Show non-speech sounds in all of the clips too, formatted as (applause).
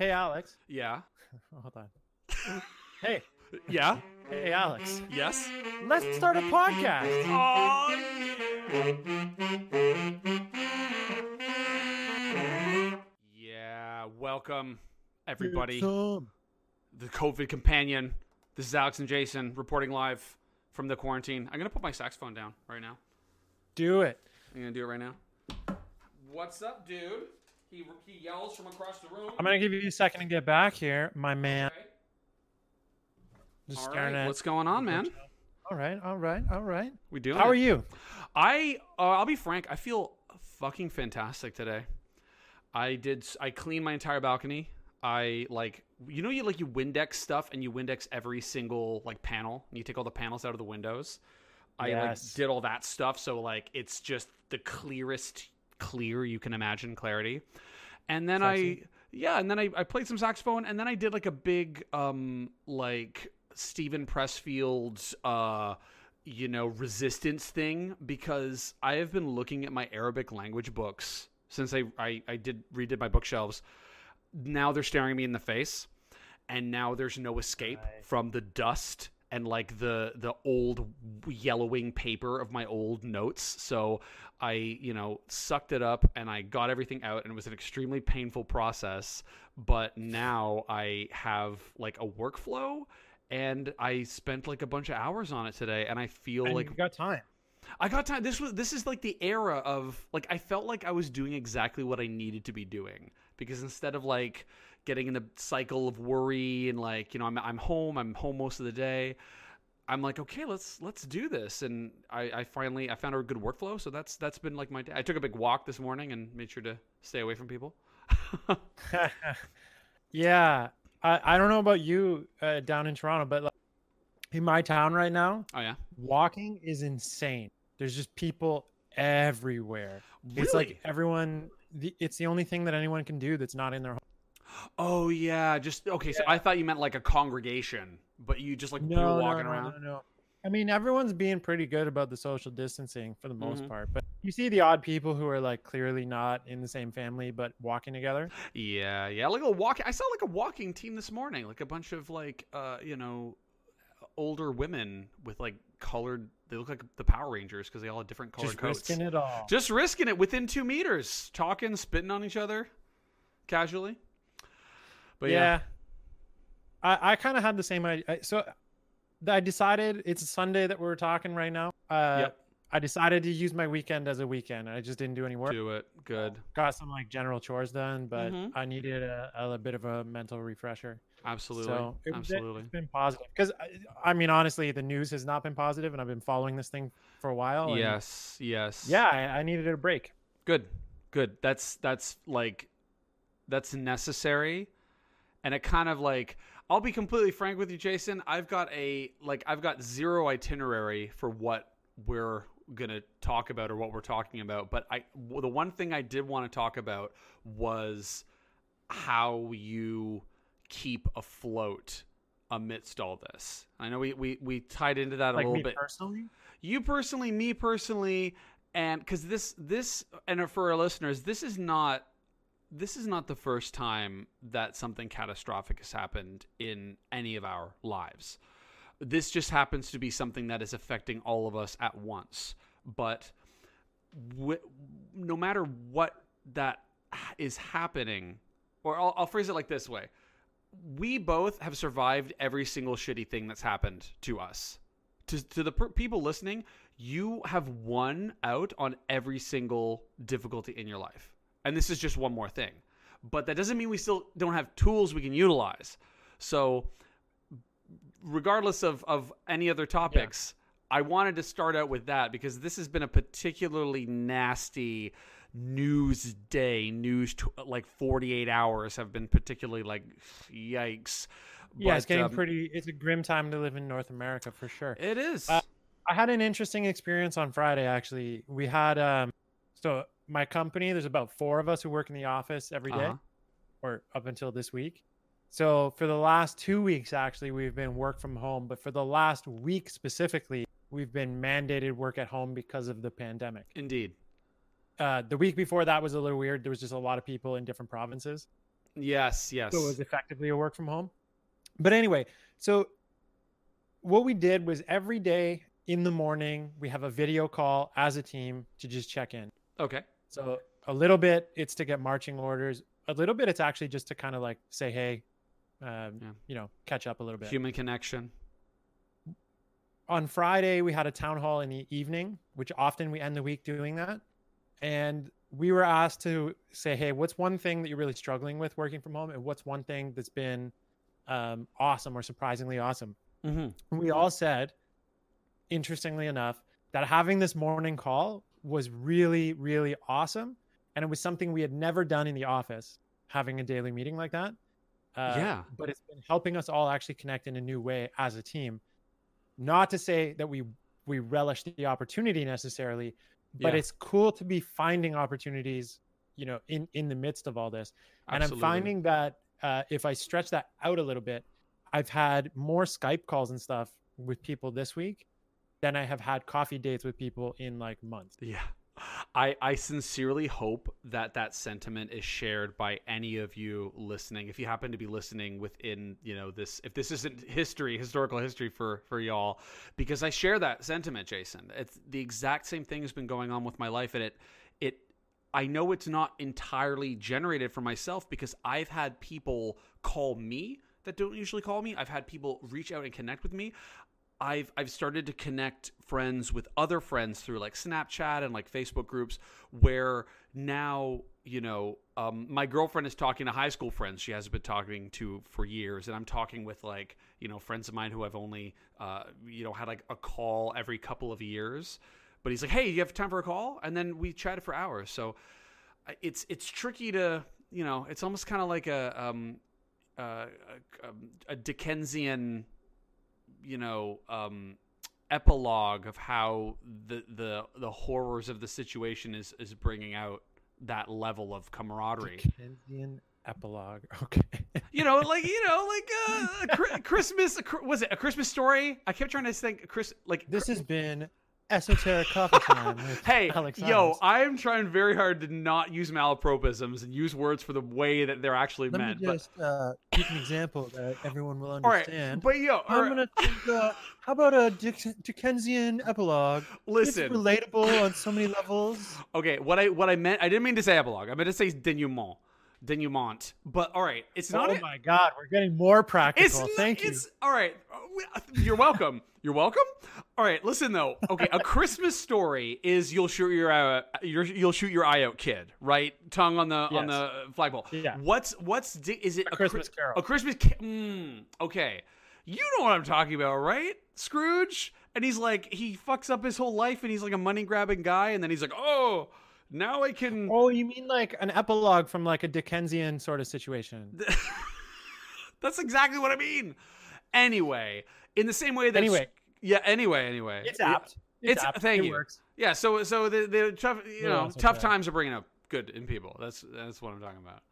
Hey, Alex. Yeah. (laughs) Hold on. hey, Yeah. hey, Alex. Yes. Let's start a podcast. Yeah. Welcome, everybody. Um, the COVID companion. This is Alex and Jason reporting live from the quarantine. I'm gonna put my saxophone down right now. Do it. I'm gonna do it right now. What's up, dude? He he yells from across the room. I'm gonna give you a second to get back here, my man. Okay. Just All staring right. at. What's going on, man? All right, all right, all right. We doing? How it? are you? I uh, I'll be frank. I feel fucking fantastic today. I did. I cleaned my entire balcony. I like you know you like you Windex stuff and you Windex every single like panel. And you take all the panels out of the windows. I like did all that stuff. So like it's just the clearest clear you can imagine clarity. And then. I yeah, and then I, I played some saxophone and then I did like a big um like Steven Pressfield uh you know resistance thing because I have been looking at my Arabic language books since I I, I did redid my bookshelves. Now they're staring me in the face and now there's no escape Right. from the dust and like the the old yellowing paper of my old notes so i you know sucked it up and i got everything out and it was an extremely painful process but now i have like a workflow and i spent like a bunch of hours on it today and i feel And like you've got time. I got time. This was this is like the era of like I felt like I was doing exactly what I needed to be doing because instead of like getting in the cycle of worry and like you know I'm I'm home I'm home most of the day. I'm like okay let's let's do this and I, I finally I found a good workflow so that's that's been like my day. I took a big walk this morning and made sure to stay away from people. (laughs) yeah, I, I don't know about you uh, down in Toronto, but like, in my town right now, Oh yeah, walking is insane. There's just people everywhere. really? It's like everyone. The, it's the only thing that anyone can do that's not in their home. Oh yeah, just okay. So I thought you meant like a congregation, but you just like people walking no, around. No, no, I mean, everyone's being pretty good about the social distancing for the most Mhm. part, but you see the odd people who are like clearly not in the same family but walking together. Yeah, yeah, like a walk. I saw like a walking team this morning, like a bunch of like, uh, you know, older women with like colored. They look like the Power Rangers because they all had different colored just coats. risking it all. Just risking it within two meters, talking, spitting on each other, casually. But yeah, yeah. I, I kind of had the same idea. So I decided it's a Sunday that we're talking right now. Uh, Yep. I decided to use my weekend as a weekend. I just didn't do any work. do it. Good. Got some like general chores done, but Mhm. I needed a, a, bit of a mental refresher. Absolutely. So it, Absolutely. it's been positive because I, I mean, honestly, the news has not been positive, and I've been following this thing for a while. Yes. Yes. Yeah, I, I needed a break. good good that's that's like that's necessary and it kind of like i'll be completely frank with you jason. I've got a like i've got zero itinerary for what we're gonna talk about or what we're talking about. But I the one thing i did want to talk about was how you keep afloat amidst all this. I know we we, we tied into that a little bit. personally. you personally, me personally, and because this this and for our listeners, this is not this is not the first time that something catastrophic has happened in any of our lives. This just happens to be something that is affecting all of us at once. But wh- no matter what that is happening, or I'll, I'll phrase it like this way: we both have survived every single shitty thing that's happened to us to, to the per- people listening, you have won out on every single difficulty in your life. And this is just one more thing. But that doesn't mean we still don't have tools we can utilize. So, regardless of, of any other topics, I wanted to start out with that because this has been a particularly nasty news day. News, t- like 48 hours have been particularly like, yikes. Yeah, it's getting um, pretty. It's a grim time to live in North America for sure. It is. Uh, I had an interesting experience on Friday. Actually, we had um, so my company. There's about four of us who work in the office every day, Uh-huh. or up until this week. So for the last two weeks, actually, we've been work from home. But for the last week specifically, we've been mandated work at home because of the pandemic. Indeed. Uh, the week before that was a little weird. There was just a lot of people in different provinces. Yes, yes. So it was effectively a work from home. But anyway, so what we did was every day in the morning, we have a video call as a team to just check in. Okay. So a little bit it's to get marching orders. A little bit it's actually just to kind of like say, hey, um, Yeah. you know, catch up a little bit. Human connection. on Friday we had a town hall in the evening, which often we end the week doing that. And we were asked to say, hey, what's one thing that you're really struggling with working from home, and what's one thing that's been um, awesome or surprisingly awesome? Mm-hmm. We all said, interestingly enough, that having this morning call was really, really awesome, and it was something we had never done in the office, having a daily meeting like that. Uh, Yeah. but it's been helping us all actually connect in a new way as a team not to say that we we relish the opportunity necessarily but Yeah. it's cool to be finding opportunities you know in in the midst of all this and i'm finding that uh, if i stretch that out a little bit i've had more skype calls and stuff with people this week than i have had coffee dates with people in like months Yeah. I, I sincerely hope that that sentiment is shared by any of you listening. If you happen to be listening within, you know, this, if this isn't history, historical history for, for y'all, because I share that sentiment, Jason. It's the exact same thing has been going on with my life. And it, it, I know it's not entirely generated for myself because I've had people call me that don't usually call me. I've had people reach out and connect with me. I've I've started to connect friends with other friends through like Snapchat and like Facebook groups where now you know um, my girlfriend is talking to high school friends. She hasn't been talking to for years and I'm talking with like you know friends of mine who I've only uh, you know had like a call every couple of years. But he's like hey you have time for a call? And then we chatted for hours. So it's it's tricky to you know it's almost kind of like a um uh, a, a Dickensian you know um epilogue of how the the the horrors of the situation is is bringing out that level of camaraderie. Dickensian epilogue. (laughs) Okay. You know like you know like uh, a christmas was it a christmas story? I kept trying to think chris like this has been esoteric coffee time (laughs) Hey, Alex yo, I'm trying very hard to not use malapropisms and use words for the way that they're actually Let meant. me just uh, give an example that everyone will but all right, understand. but yo, I'm right, gonna think, uh, how about a Dick- Dickensian epilogue? listen. It's relatable on so many levels. Okay, what I what I meant, I didn't mean to say epilogue. I meant to say denouement, denouement. But all right, it's not. oh a- my god, we're getting more practical. it's not, Thank you. It's all right. Uh, (laughs) You're welcome. You're welcome. All right, listen though. Okay, a Christmas story is you'll shoot your eye, you're, you'll shoot your eye out, kid. Right, tongue on the on Yes. the flagpole. Yeah. What's what's is it A Christmas Chri- Carol. A Christmas. Ca- mm, okay, you know what I'm talking about, right, Scrooge? And he's like, he fucks up his whole life, and he's like a money grabbing guy, and then he's like, oh, now I can. Oh, you mean like an epilogue from like a Dickensian sort of situation? (laughs) That's exactly what I mean. Anyway, in the same way that Anyway. yeah. Anyway, anyway, It's apt. It's- apt. thank it you. Works. Yeah, so so the the tough you Yeah, know that's tough okay. times are bringing up good in people. That's that's what I'm talking about.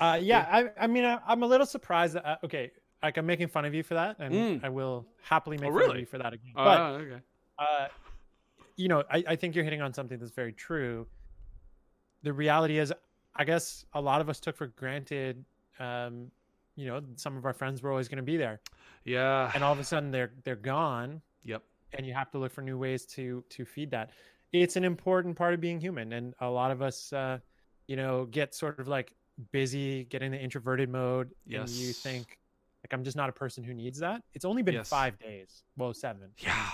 Uh, yeah, I, I mean, I, I'm a little surprised. That, uh, okay, like I'm making fun of you for that, and Mm. I will happily make Oh, fun of you for that again. Oh, but okay. uh, you know, I, I think you're hitting on something that's very true. The reality is, I guess a lot of us took for granted, um, you know, some of our friends were always going to be there, Yeah. and all of a sudden they're they're gone, Yep. and you have to look for new ways to to feed that. It's an important part of being human, and a lot of us, uh, you know, get sort of like busy, get in the introverted mode, and you think, like, I'm just not a person who needs that. It's only been Yes. five days, well, seven Yeah.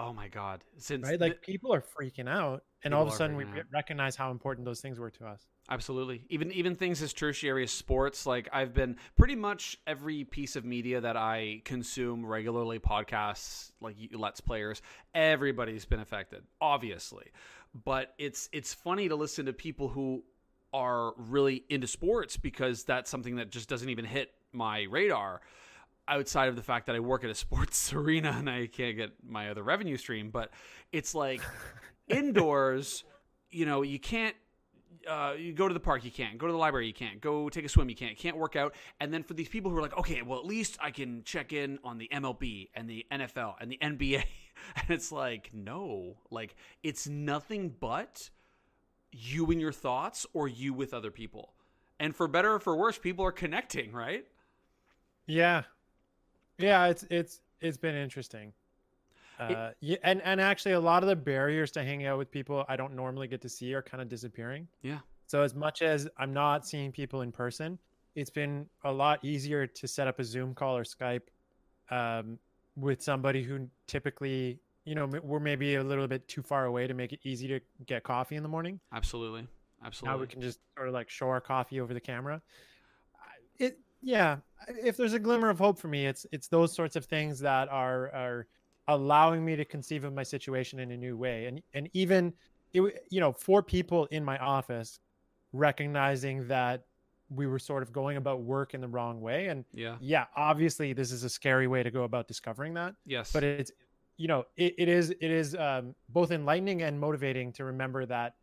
Oh my God. Since right? the- Like people are freaking out, and all of a sudden we out. recognize how important those things were to us. Absolutely. Even even things as tertiary as sports, like I've been pretty much every piece of media that I consume regularly, podcasts, like let's players, everybody's been affected, obviously. But it's it's funny to listen to people who are really into sports because that's something that just doesn't even hit my radar outside of the fact that I work at a (laughs) sports arena and I can't get my other revenue stream, but it's like (laughs) indoors, you know, you can't uh, you go to the park, you can't. Go to the library, you can't. Go take a swim, you can't. Can't work out. And then for these people who are like, okay, well, at least I can check in on the MLB and the NFL and the (laughs) NBA. And it's like, no, like it's nothing but you and your thoughts or you with other people. and for better or for worse, people are connecting, right? Yeah, yeah. It's it's it's been interesting. It- Uh, yeah, and and actually, a lot of the barriers to hanging out with people I don't normally get to see are kind of disappearing. Yeah. So as much as I'm not seeing people in person, it's been a lot easier to set up a Zoom call or Skype um, with somebody who typically, you know, we're maybe a little bit too far away to make it easy to get coffee in the morning. Absolutely. Absolutely. Now we can just sort of like show our coffee over the camera. It yeah, if there's a glimmer of hope for me, it's it's those sorts of things that are are allowing me to conceive of my situation in a new way. And and even it, you know, for people in my office recognizing that we were sort of going about work in the wrong way and yeah. yeah, obviously this is a scary way to go about discovering that Yes. but it's you know it, it is it is um, both enlightening and motivating to remember that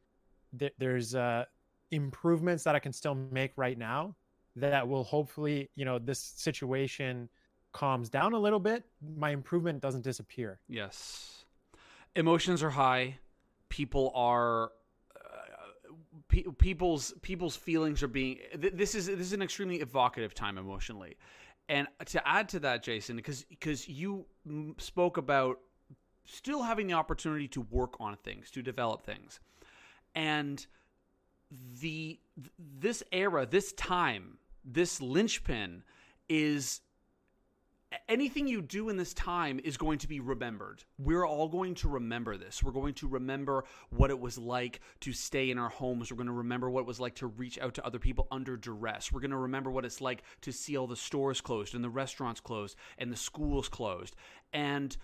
th- there's uh, improvements that i can still make right now that will hopefully you know this situation calms down a little bit my improvement doesn't disappear Yes. Emotions are high. People are uh, pe- people's people's feelings are being th- this is this is an extremely evocative time emotionally. And to add to that Jason because because you spoke about still having the opportunity to work on things, to develop things. And the this era, this time, this linchpin is anything you do in this time is going to be remembered. We're all going to remember this. We're going to remember what it was like to stay in our homes. We're going to remember what it was like to reach out to other people under duress. We're going to remember what it's like to see all the stores closed and the restaurants closed and the schools closed. And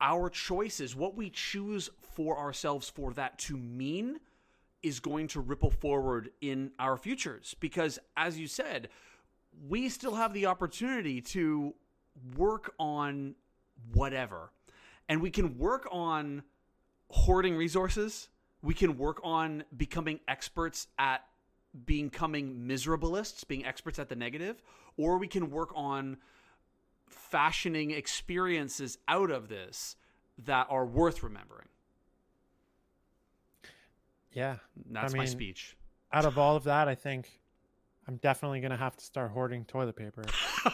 our choices, what we choose for ourselves for that to mean, is going to ripple forward in our futures. Because, as you said, we still have the opportunity to work on whatever. And we can work on hoarding resources. We can work on becoming experts at becoming miserabilists, being experts at the negative, or we can work on fashioning experiences out of this that are worth remembering. yeah That's my mean- speech. out of all of that i think i'm definitely to have to start hoarding toilet paper (laughs)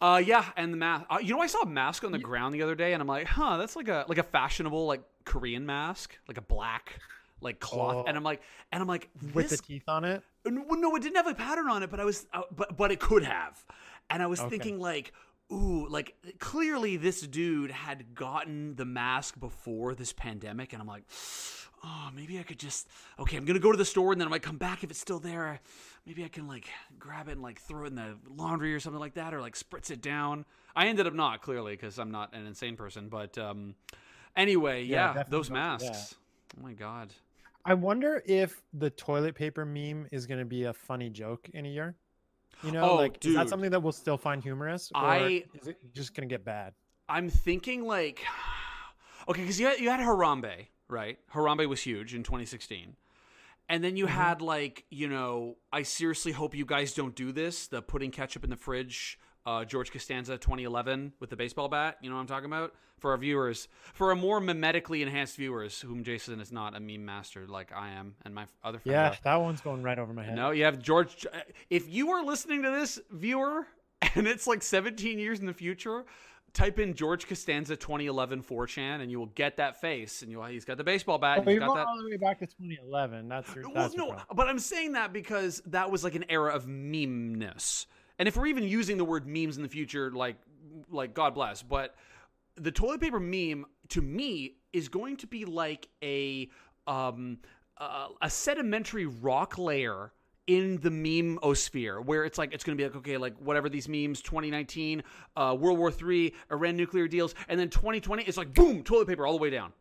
uh, yeah, and the mask. Uh, you know, I saw a mask on the ground the other day, and I'm like, huh, that's like a like a fashionable like Korean mask, like a black like cloth, Oh. and I'm like, and I'm like, with the teeth on it no, no, it didn't have a pattern on it, but I was, uh, but but it could have, and I was Okay. thinking like, ooh, like clearly this dude had gotten the mask before this pandemic, and I'm like, oh, maybe I could just, okay, I'm gonna go to the store, and then I might come back if it's still there. Maybe I can like grab it and like throw it in the laundry or something like that, or like spritz it down. I ended up not clearly because I'm not an insane person, but um, anyway, Yeah, yeah, those masks. Oh my god. I wonder if the toilet paper meme is going to be a funny joke in a year. You know, Oh, like is that something that we'll still find humorous, or I- is it just to get bad? I'm thinking like, (sighs) okay, because you had, you had Harambe, right? Harambe was huge in 2016, and then you Mm-hmm. had like, you know, I seriously hope you guys don't do this. The putting ketchup in the fridge, uh, George Costanza 2011 with the baseball bat. You know what I'm talking about? For our viewers, for our more mimetically enhanced viewers, whom Jason is not a meme master like I am, and my other friend. Yeah, that one's going right over my head. No, you have George. If you are listening to this, viewer, (laughs) and it's like 17 years in the future, type in George Costanza 2011 4chan, and you will get that face. And you'll he's got the baseball bat. He's you're got that. all the way back to 2011. That's your, Well, that's your no, but I'm saying that because that was like an era of memeness. And if we're even using the word memes in the future, like, like God bless, but the toilet paper meme to me is going to be like a um uh, a sedimentary rock layer in the meme osphere where it's like it's going to be like okay like whatever these memes 2019 uh, world war 3 iran nuclear deals and then 2020 it's like boom toilet paper all the way down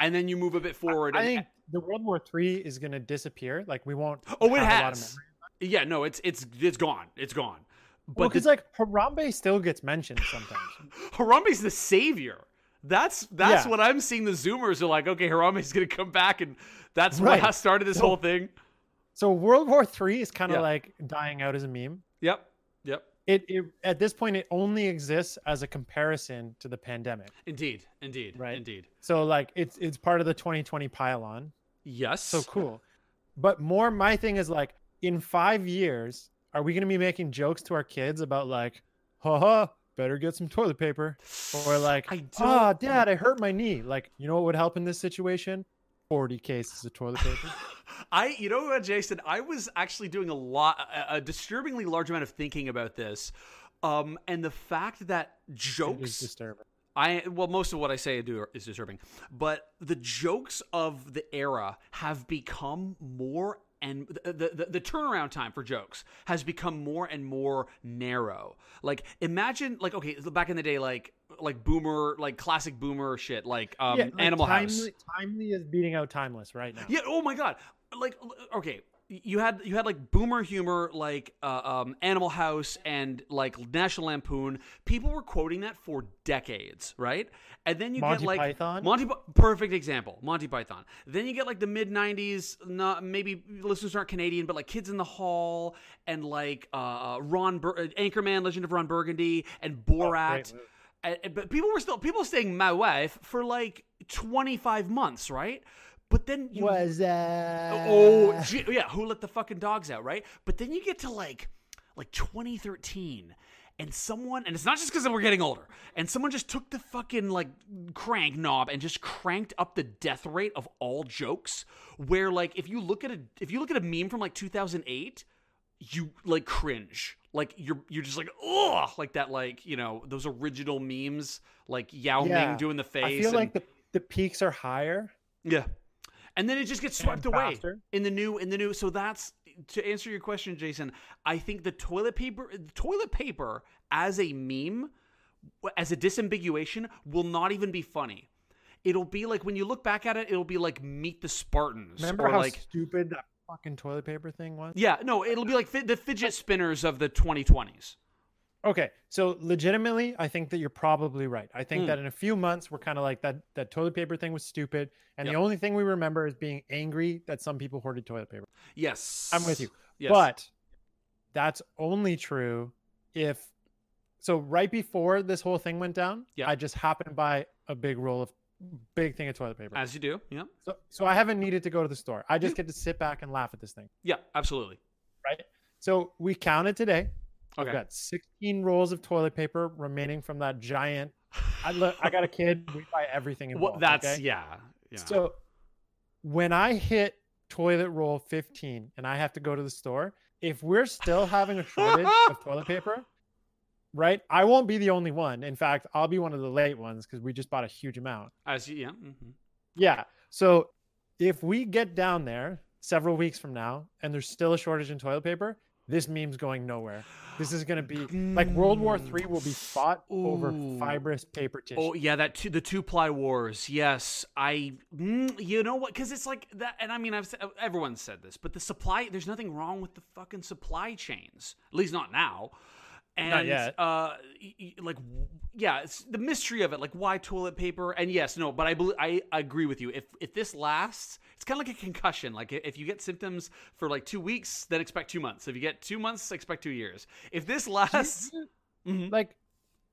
and then you move a bit forward I and, think the World War Three is going to disappear. Like we won't. Oh, it have a lot of has. Yeah, no, it's it's it's gone. It's gone. Well, But because the, like Harambe still gets mentioned sometimes. (laughs) Harambe's the savior. That's that's Yeah. what I'm seeing. The Zoomers are like, okay, Harambe's gonna come back, and that's Right. what has (laughs) started this whole thing. so World War Three is kind of Yeah. like dying out as a meme. Yep, yep, It, it at this point it only exists as a comparison to the pandemic. indeed, indeed, Right. indeed. So like it's it's part of the 2020 pylon. Yes. So cool. But more my thing is like in five years, are we going to be making jokes to our kids about like, haha, better get some toilet paper, or like, ah, dad, I hurt my knee. Like, you know what would help in this situation? Forty cases of toilet paper. (laughs) I, you know what, Jason? I was actually doing a lot, a, a disturbingly large amount of thinking about this, um, and the fact that jokes. disturbing. I well, most of what I say and do is disturbing, but the jokes of the era have become more and the, the the turnaround time for jokes has become more and more narrow. Like imagine like okay, back in the day, like like boomer, like classic boomer shit, like um, Yeah, like, Animal House. timely, Timely is beating out timeless right now. Yeah. Oh my god. Like, okay, you had you had like boomer humor, like uh, um, Animal House and like National Lampoon. People were quoting that for decades, right? And then you Monty get like Python? Monty, perfect example, Monty Python. Then you get like the mid '90s. Not maybe listeners aren't Canadian, but like Kids in the Hall and like uh, Ron Bur- uh, Anchorman, Legend of Ron Burgundy, and Borat. Oh, movie. And- and- but people were still people were saying my wife for like 25 months, right? But then you Was uh Oh, gee, yeah. Who let the fucking dogs out, right? But then you get to like, like 2013, and someone, and it's not just because we're getting older, and someone just took the fucking like crank knob and just cranked up the death rate of all jokes. Where like, if you look at a, if you look at a meme from like 2008, you like cringe. Like you're you're just like ugh, like that like you know those original memes like Yao Yeah. Ming doing the face. I feel and- like the, the peaks are higher. yeah. And then it just gets swept away in the new in the new so that's to answer your question Jason, I think the toilet paper toilet paper as a meme as a disambiguation will not even be funny. It'll be like when you look back at it, it'll be like meet the Spartans Remember how like stupid that fucking toilet paper thing was? yeah, no, it'll be like the fidget spinners of the 2020s. Okay, so legitimately, I think that you're probably right. I think Mm. that in a few months, we're kind of like that. That toilet paper thing was stupid, and Yep. the only thing we remember is being angry that some people hoarded toilet paper. Yes. I'm with you, Yes. but that's only true if. So right before this whole thing went down, Yeah. I just happened to buy a big roll of big thing of toilet paper. as you do. Yeah. so, so I haven't needed to go to the store. I just get to sit back and laugh at this thing, Yeah, absolutely. right? So we counted today. I've Okay. got 16 rolls of toilet paper remaining from that giant. I look. I got a (sighs) kid. We buy everything in Well, bulk, that's okay? yeah. Yeah. So when I hit toilet roll 15 and I have to go to the store, if we're still having a shortage of (laughs) toilet paper, right? I won't be the only one. In fact, I'll be one of the late ones because we just bought a huge amount. I see. yeah. mhm. Yeah. So if we get down there several weeks from now and there's still a shortage in toilet paper, this meme's going nowhere. This is going to be like World War Three will be fought over fibrous paper tissue. Oh yeah, that two, the two ply wars. Yes, I. Mm, you know what? Because it's like that, and I mean, I've said, everyone said this, but the supply. There's nothing wrong with the fucking supply chains. At least not now. And yet. uh, y- y- like, yeah, it's the mystery of it. Like, why toilet paper? And yes, no, but I believe I, I agree with you. If if this lasts, it's kind of like a concussion. Like, if you get symptoms for like two weeks, then expect two months. If you get two months, expect two years. If this lasts, Mhm. like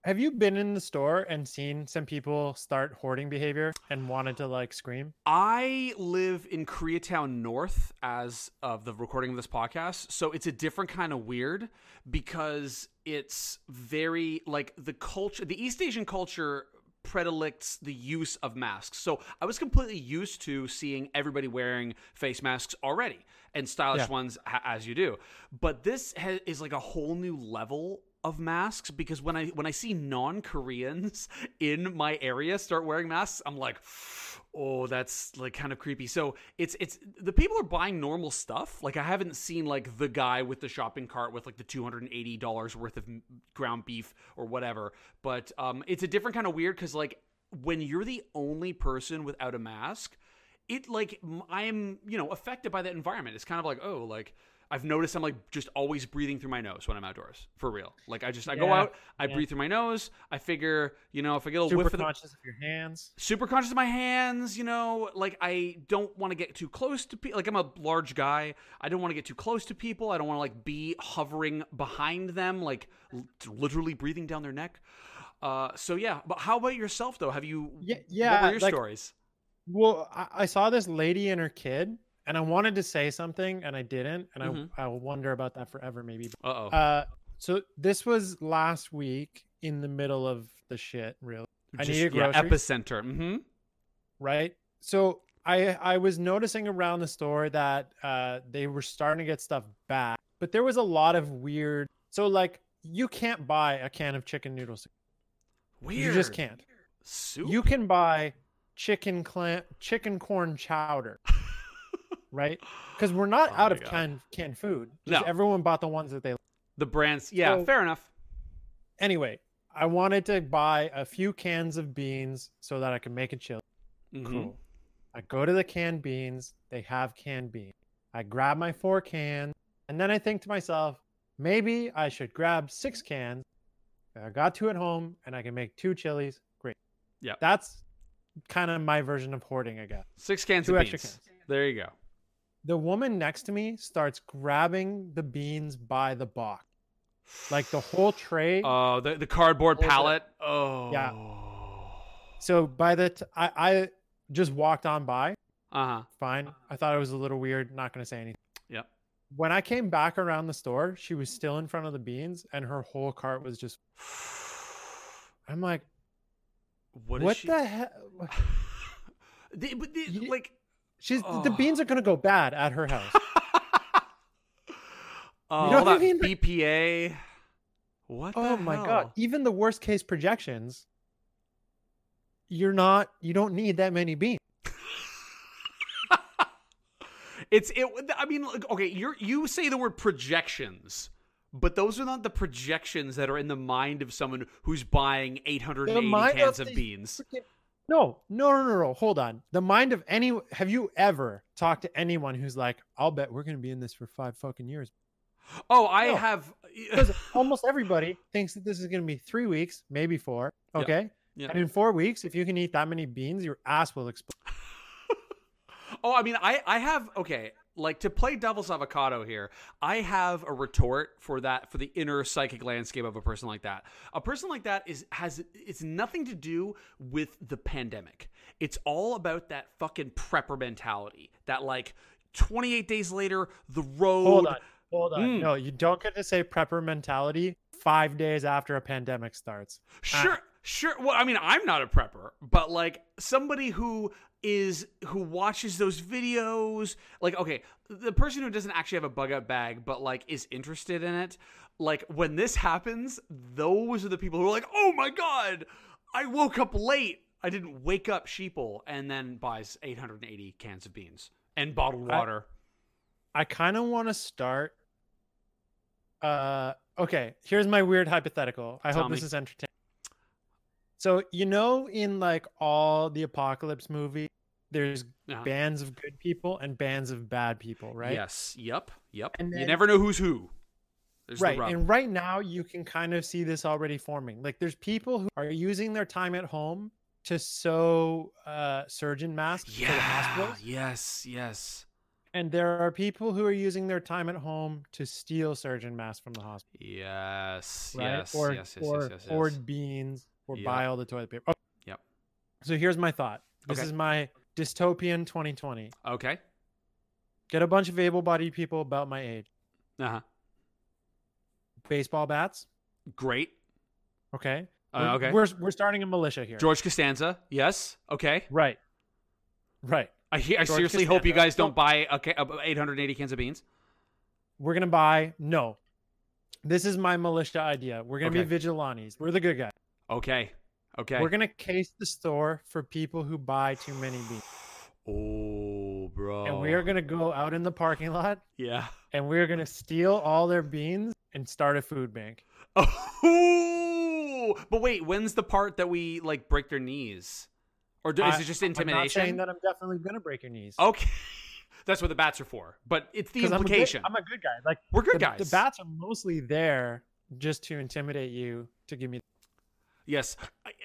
have you been in the store and seen some people start hoarding behavior and wanted to like scream I live in Koreatown North as of the recording of this podcast. So it's a different kind of weird because it's very like the culture, the East Asian culture predilects the use of masks. So I was completely used to seeing everybody wearing face masks already and stylish Yeah. ones ha- as you do. But this ha- is like a whole new level of masks because when I when I see non-Koreans (laughs) in my area start wearing masks, I'm like, oh, that's like kind of creepy. So it's it's the people are buying normal stuff. Like I haven't seen like the guy with the shopping cart with like the two hundred and eighty dollars worth of ground beef or whatever. But um, it's a different kind of weird because like when you're the only person without a mask, it like I'm you know affected by that environment. It's kind of like oh like. I've noticed I'm like just always breathing through my nose when I'm outdoors, for real. Like I just I go out, I yeah. breathe through my nose. I figure, you know, if I get a little super whiff of the, conscious of your hands super conscious of my hands you know like i don't want to get too close to people like i'm a large guy i don't want to get too close to people i don't want to like be hovering behind them like l- literally breathing down their neck uh so yeah but how about yourself though have you yeah what yeah were your like, stories well I, I saw this lady and her kid and I wanted to say something and I didn't, and Mhm. I I will wonder about that forever maybe. Uh oh. Uh, so this was last week in the middle of the shit, really, I needed yeah, groceries. epicenter. Mm-hmm. right? So I I was noticing around the store that uh they were starting to get stuff back, but there was a lot of weird. So like you can't buy a can of chicken noodles. Weird. You just can't. Soup. You can buy chicken clam chicken corn chowder. Right? Because we're not Oh out of God. canned canned food. Just No. everyone bought the ones that they the brands. Yeah, So- fair enough. anyway, I wanted to buy a few cans of beans so that I could make a chili. Mhm. Cool. I go to the canned beans. They have canned beans. I grab my four cans, and then I think to myself, maybe I should grab six cans. I got two at home, and I can make two chilies. Great. Yeah. That's kind of my version of hoarding, I guess. Six cans Two of extra beans. cans. There you go. The woman next to me starts grabbing the beans by the box, like the whole tray. Oh, the the cardboard it. pallet. Oh. Yeah. so by the t- I I just walked on by. Uh huh. fine. I thought it was a little weird. Not going to say anything. Yep. When I came back around the store, she was still in front of the beans, and her whole cart was just. (sighs) I'm like, What what, is she? the hell? (sighs) The- but the- Ye- like. She's Oh. the beans are going to go bad at her house. Oh, (laughs) You know uh, all what I that mean? BPA. What? oh my hell? god! Even the worst case projections, you're not. You don't need that many beans. (laughs) It's it. I mean, like, okay, you you say the word projections, but those are not the projections that are in the mind of someone who's buying 880 cans of of beans. No, no, no, no, no. Hold on. The mind of any. Have you ever talked to anyone who's like, "I'll bet we're going to be in this for five fucking years." Oh, I No. have. (laughs) because almost everybody thinks that this is going to be three weeks, maybe four. Yeah. Okay. Yeah. And in four weeks, if you can eat that many beans, your ass will explode. (laughs) Oh, I mean, I I have okay. Like to play devil's avocado here, I have a retort for that for the inner psychic landscape of a person like that. A person like that is has it's nothing to do with the pandemic. It's all about that fucking prepper mentality. That like 28 days later, the road. Hold on. Hold on. Mm. No, you don't get to say prepper mentality five days after a pandemic starts. Sure, Ah. sure. Well, I mean, I'm not a prepper, but like somebody who is who watches those videos, like okay, the person who doesn't actually have a bug out bag, but like is interested in it. Like when this happens, those are the people who are like, "Oh my god, I woke up late. I didn't wake up sheeple," and then buys 880 cans of beans and bottled water. I kind of want to start. Uh, okay. Here's my weird hypothetical. I Tell hope this is entertaining. So you know, in like all the apocalypse movies, there's Uh-huh. bands of good people and bands of bad people, right? Yes. Yep. Yep. And you never know who's who. There's right and right now you can kind of see this already forming like there's people who are using their time at home to sew uh, surgeon masks for the hospitals Yes. Yes. and there are people who are using their time at home to steal surgeon masks from the hospital Yes. right Yes. or yes. Yes. or yes. Yes. yes. beans or Yep. buy all the toilet paper Oh. Yep. so here's my thought this Okay. is my dystopian 2020 Okay. get a bunch of able-bodied people about my age Uh huh. baseball bats Great. okay Uh, We're- okay. we're, we're starting a militia here George Costanza. Yes. Okay. right right I, he- I seriously hope you guys don't buy a, ca- uh, 880 cans of beans. We're gonna buy no. This is my militia idea. We're gonna Okay. be vigilantes. We're the good guys. Okay. Okay. We're gonna case the store for people who buy too many beans, oh, bro. and we are gonna go out in the parking lot Yeah. and we're gonna steal all their beans and start a food bank. Oh, but wait. When's the part that we like break their knees, or do, is it just intimidation? I'm not saying that I'm definitely gonna break your knees. Okay. (laughs) That's what the bats are for. But it's the 'Cause I'm a good- implication. I'm a, good, guy. Like We're good the, guys. The bats are mostly there just to intimidate you to give me. Yes.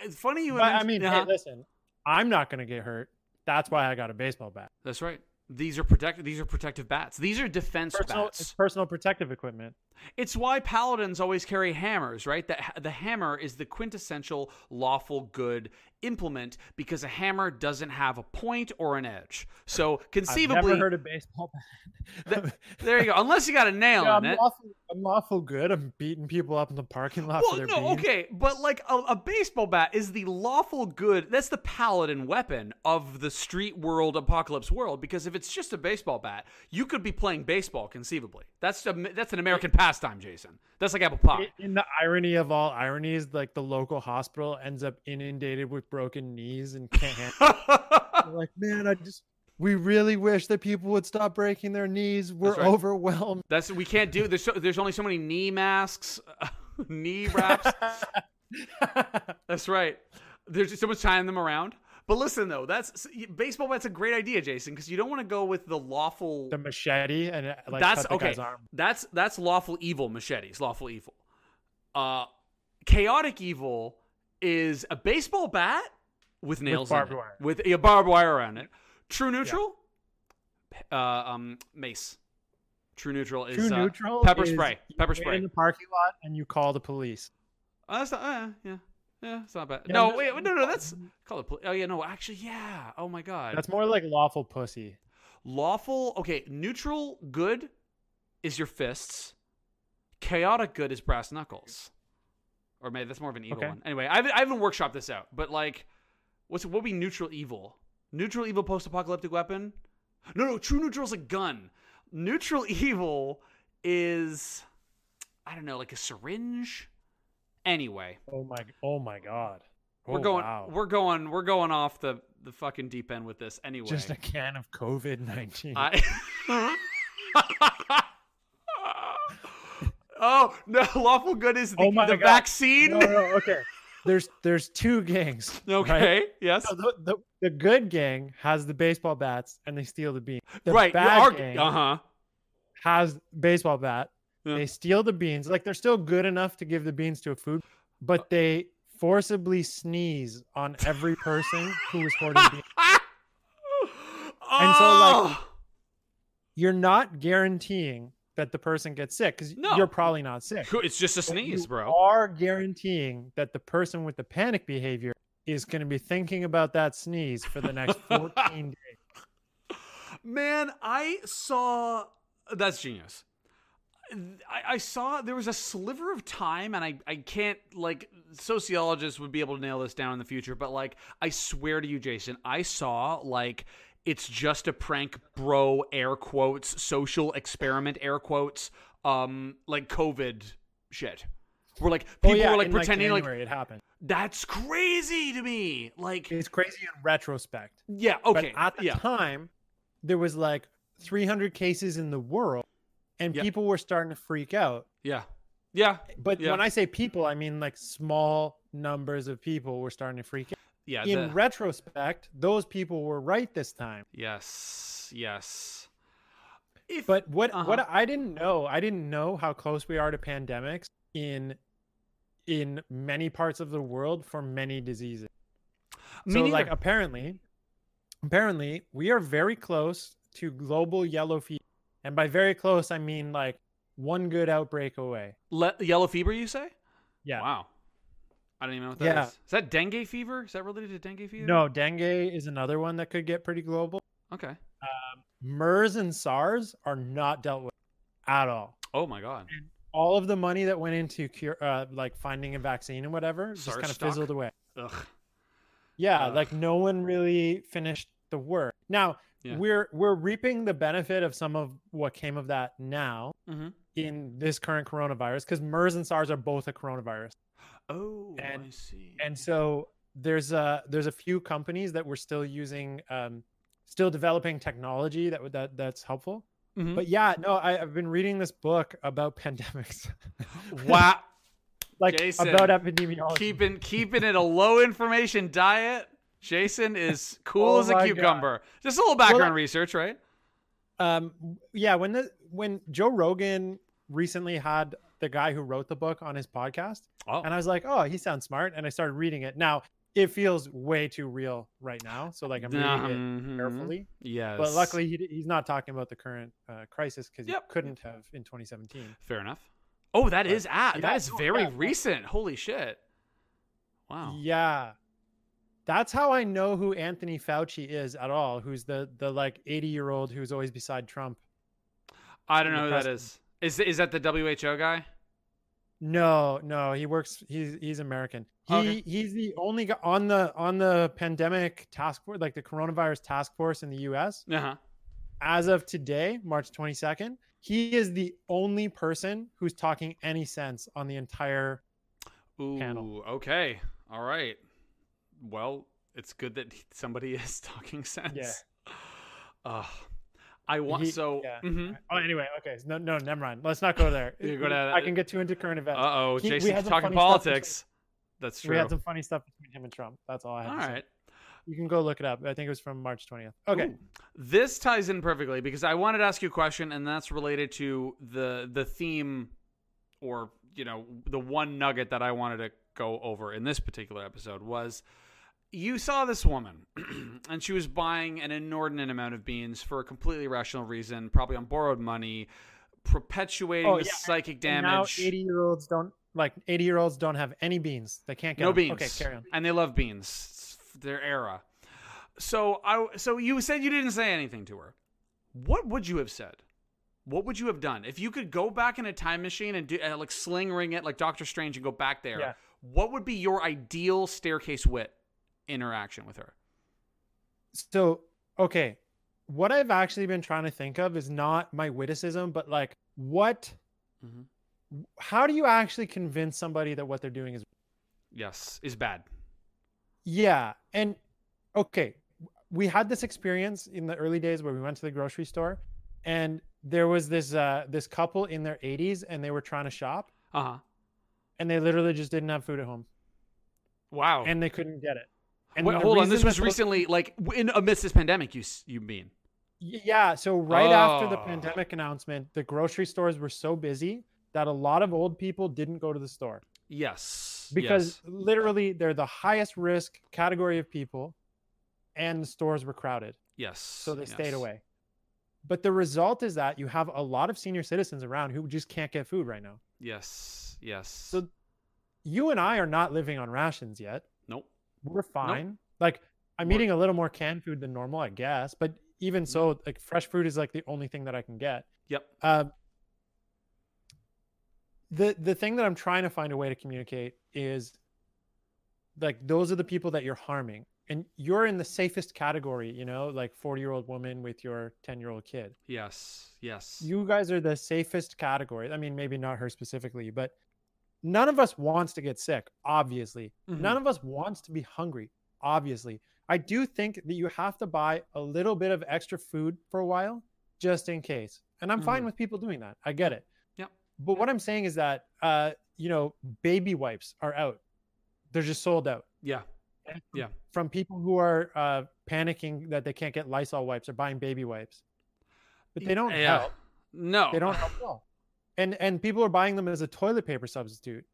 It's funny you. But I mean, uh-huh. listen, I'm not gonna get hurt. That's why I got a baseball bat. That's right. These are protected. These are protective bats. These are defense Personal, bats. it's personal protective equipment. It's why paladins always carry hammers, right? The, the hammer is the quintessential lawful good implement because a hammer doesn't have a point or an edge. So conceivably, I've never heard of baseball bat. (laughs) there you go. Unless you got a nail yeah, in I'm it. Lawful, I'm lawful good. I'm beating people up in the parking lot Well, for their no, beans. okay, but like a, a baseball bat is the lawful good. That's the paladin weapon of the street world, apocalypse world. Because if it's just a baseball bat, you could be playing baseball conceivably. That's a, that's an American pastime, Jason. That's like apple pie. In the irony of all ironies, like the local hospital ends up inundated with broken knees and can't (laughs) handle. Like, man, I just we really wish that people would stop breaking their knees. We're That's right. overwhelmed. That's we can't do. There's so, there's only so many knee masks, (laughs) knee wraps. (laughs) That's right. There's just so much tying them around. But listen though, that's baseball bat's a great idea, Jason, because you don't want to go with the lawful. the machete and uh, like that's okay. guy's arm. That's that's lawful evil machetes. Lawful evil. Uh, chaotic evil is a baseball bat with nails barbed in it, wire. with a barbed wire around it. True neutral. Uh, um, mace. True neutral is True uh, neutral. pepper is spray. Pepper spray. in the parking lot and you call the police. Oh, that's not. Uh, yeah, yeah, it's not bad. Yeah, no, wait, no, no, that's call it. Oh yeah, no, actually, yeah. Oh my god. That's more like lawful pussy. lawful. Okay, neutral good is your fists. Chaotic good is brass knuckles. Or maybe that's more of an evil Okay. one. Anyway, I haven't, I haven't workshopped this out, but like, what's what would be neutral evil? Neutral evil post-apocalyptic weapon? No, no. True neutral is a gun. Neutral (laughs) evil is, I don't know, like a syringe. Anyway, Oh my! Oh my God! we're Oh, going, wow. we're going, we're going off the the fucking deep end with this. Anyway, just a can of COVID nineteen. I. (laughs) oh no! Lawful good is the, Oh my the God. vaccine. no, no, okay. There's there's two gangs. Okay. right? Yes. So the, the the good gang has the baseball bats and they steal the beans. The right. bad gang Uh huh. has baseball bat. Yeah. They steal the beans. Like they're still good enough to give the beans to a food, but uh. they forcibly sneeze on every person who is hoarding beans. (laughs) And so, like, oh. You're not guaranteeing that the person gets sick because No. you're probably not sick. It's just a sneeze, you bro. Are guaranteeing that the person with the panic behavior is going to be thinking about that sneeze for the next (laughs) 14 days. Man, I saw that's genius. I, I saw there was a sliver of time, and I, I can't like sociologists would be able to nail this down in the future, but like I swear to you, Jason, I saw like it's just a prank, bro. Air quotes, social experiment, air quotes, um, like COVID shit. Where like Oh, people yeah, were like in, pretending like, January it happened. that's crazy to me. Like, It's crazy in retrospect. yeah, okay, But at the yeah, time, there was like 300 cases in the world, and Yeah. people were starting to freak out. yeah, yeah, But Yeah. when I say people, I mean like small numbers of people were starting to freak out. yeah. In the- retrospect, those people were right this time. Yes, yes. If, But what Uh-huh. what I didn't know, I didn't know how close we are to pandemics in in many parts of the world for many diseases. Me so like apparently apparently we are very close to global yellow fever. And by very close I mean like one good outbreak away. Le- yellow fever, you say? Yeah. Wow. I don't even know what that Yeah. is. Is that dengue fever? Is that related to dengue fever? No, dengue is another one that could get pretty global. Okay. MERS and SARS are not dealt with at all. Oh my god. All of the money that went into cure, uh, like finding a vaccine and whatever, just kind of stock? fizzled away. Ugh. Yeah, Ugh. like no one really finished the work. Now Yeah. we're we're reaping the benefit of some of what came of that now Mm-hmm. in this current coronavirus because MERS and SARS are both a coronavirus, Oh, And- I see. and so there's a there's a few companies that were still using, um, still developing technology that would that that's helpful. Mhm. But yeah, no, I, I've been reading this book about (laughs) pandemics, wow. like Jason, about epidemiology. keeping keeping it a low information diet. Jason is (laughs) cool Oh as a my God. cucumber. Just a little background I- research, right? um yeah when the when joe rogan recently had the guy who wrote the book on his podcast Oh. and i was like oh he sounds smart and i started reading it now it feels way too real right now so like i'm reading it Mhm. carefully Yes. but luckily he, he's not talking about the current uh, crisis because Yep. he couldn't have in 2017 Fair enough. Oh, that is ah, Yeah, that is very yeah, recent. Holy shit! Wow. Yeah. That's how I know who Anthony Fauci is at all, who's the the like 80 year old who's always beside Trump. I don't know who that is. Is is that the WHO guy? No, no, he works. He's he's American. He Okay. he's the only guy on the on the pandemic task force, like the coronavirus task force in the U.S. Uh huh. As of today, March 22nd, he is the only person who's talking any sense on the entire. Ooh. Panel. Okay. All right. Well, it's good that somebody (laughs) is talking sense. Yeah. (laughs) Uh, I want He- so. yeah. mhm. Oh, anyway, okay, no, no, never mind. Let's not go there. (laughs) You're gonna- I can get too into current events. Uh oh, Jason's talking funny stuff between- politics. That's true. we had some funny stuff between him and Trump. That's all I have. All to say. You can go look it up. I think it was from March 20th. Okay. Ooh. This ties in perfectly because I wanted to ask you a question, and that's related to the the theme, or you know, the one nugget that I wanted to go over in this particular episode was you saw this woman, (clears throat) and she was buying an inordinate amount of beans for a completely rational reason, probably on borrowed money, perpetuating Oh, the yeah, psychic And now damage. 80 year olds don't like 80 year olds don't have any beans. They can't get no them. beans. Okay, carry on. And they love beans. It's their era. So I so you said you didn't say anything to her. What would you have said? What would you have done if you could go back in a time machine and do uh, like sling ring it like Doctor Strange and go back there? Yeah. What would be your ideal staircase wit interaction with her? So, okay, what I've actually been trying to think of is not my witticism, but like what Mhm. how do you actually convince somebody that what they're doing is Yes, is bad. Yeah. And okay, we had this experience in the early days where we went to the grocery store and there was this uh this couple in their 80s and they were trying to shop Uh huh. and they literally just didn't have food at home Wow. and they couldn't get it. And Wait, hold on. This was those- recently, like in amidst this pandemic. You you mean? Yeah, so right after the Oh. pandemic announcement, the grocery stores were so busy that a lot of old people didn't go to the store Yes. because yes. literally they're the highest risk category of people and the stores were crowded. yes. so they stayed away. But the result is that you have a lot of senior citizens around who just can't get food right now. Yes. Yes. So you and I are not living on rations yet. Nope. We're fine. Like I'm We're- eating a little more canned food than normal, I guess. But even so, like fresh fruit is like the only thing that I can get. Yep. Uh, the the thing that I'm trying to find a way to communicate is like those are the people that you're harming. And you're in the safest category, you know, like 40 year old woman with your 10 year old kid. Yes. Yes. you guys are the safest category. I mean, maybe not her specifically, but none of us wants to get sick, obviously. Mhm. None of us wants to be hungry, obviously. I do think that you have to buy a little bit of extra food for a while just in case. And I'm fine Mhm. with people doing that. I get it. Yep. But what I'm saying is that uh, you know, baby wipes are out. They're just sold out. Yeah. And Yeah. From people who are uh, panicking that they can't get Lysol wipes or buying baby wipes. But they don't Yeah. help No. they don't help at all. And and people are buying them as a toilet paper substitute.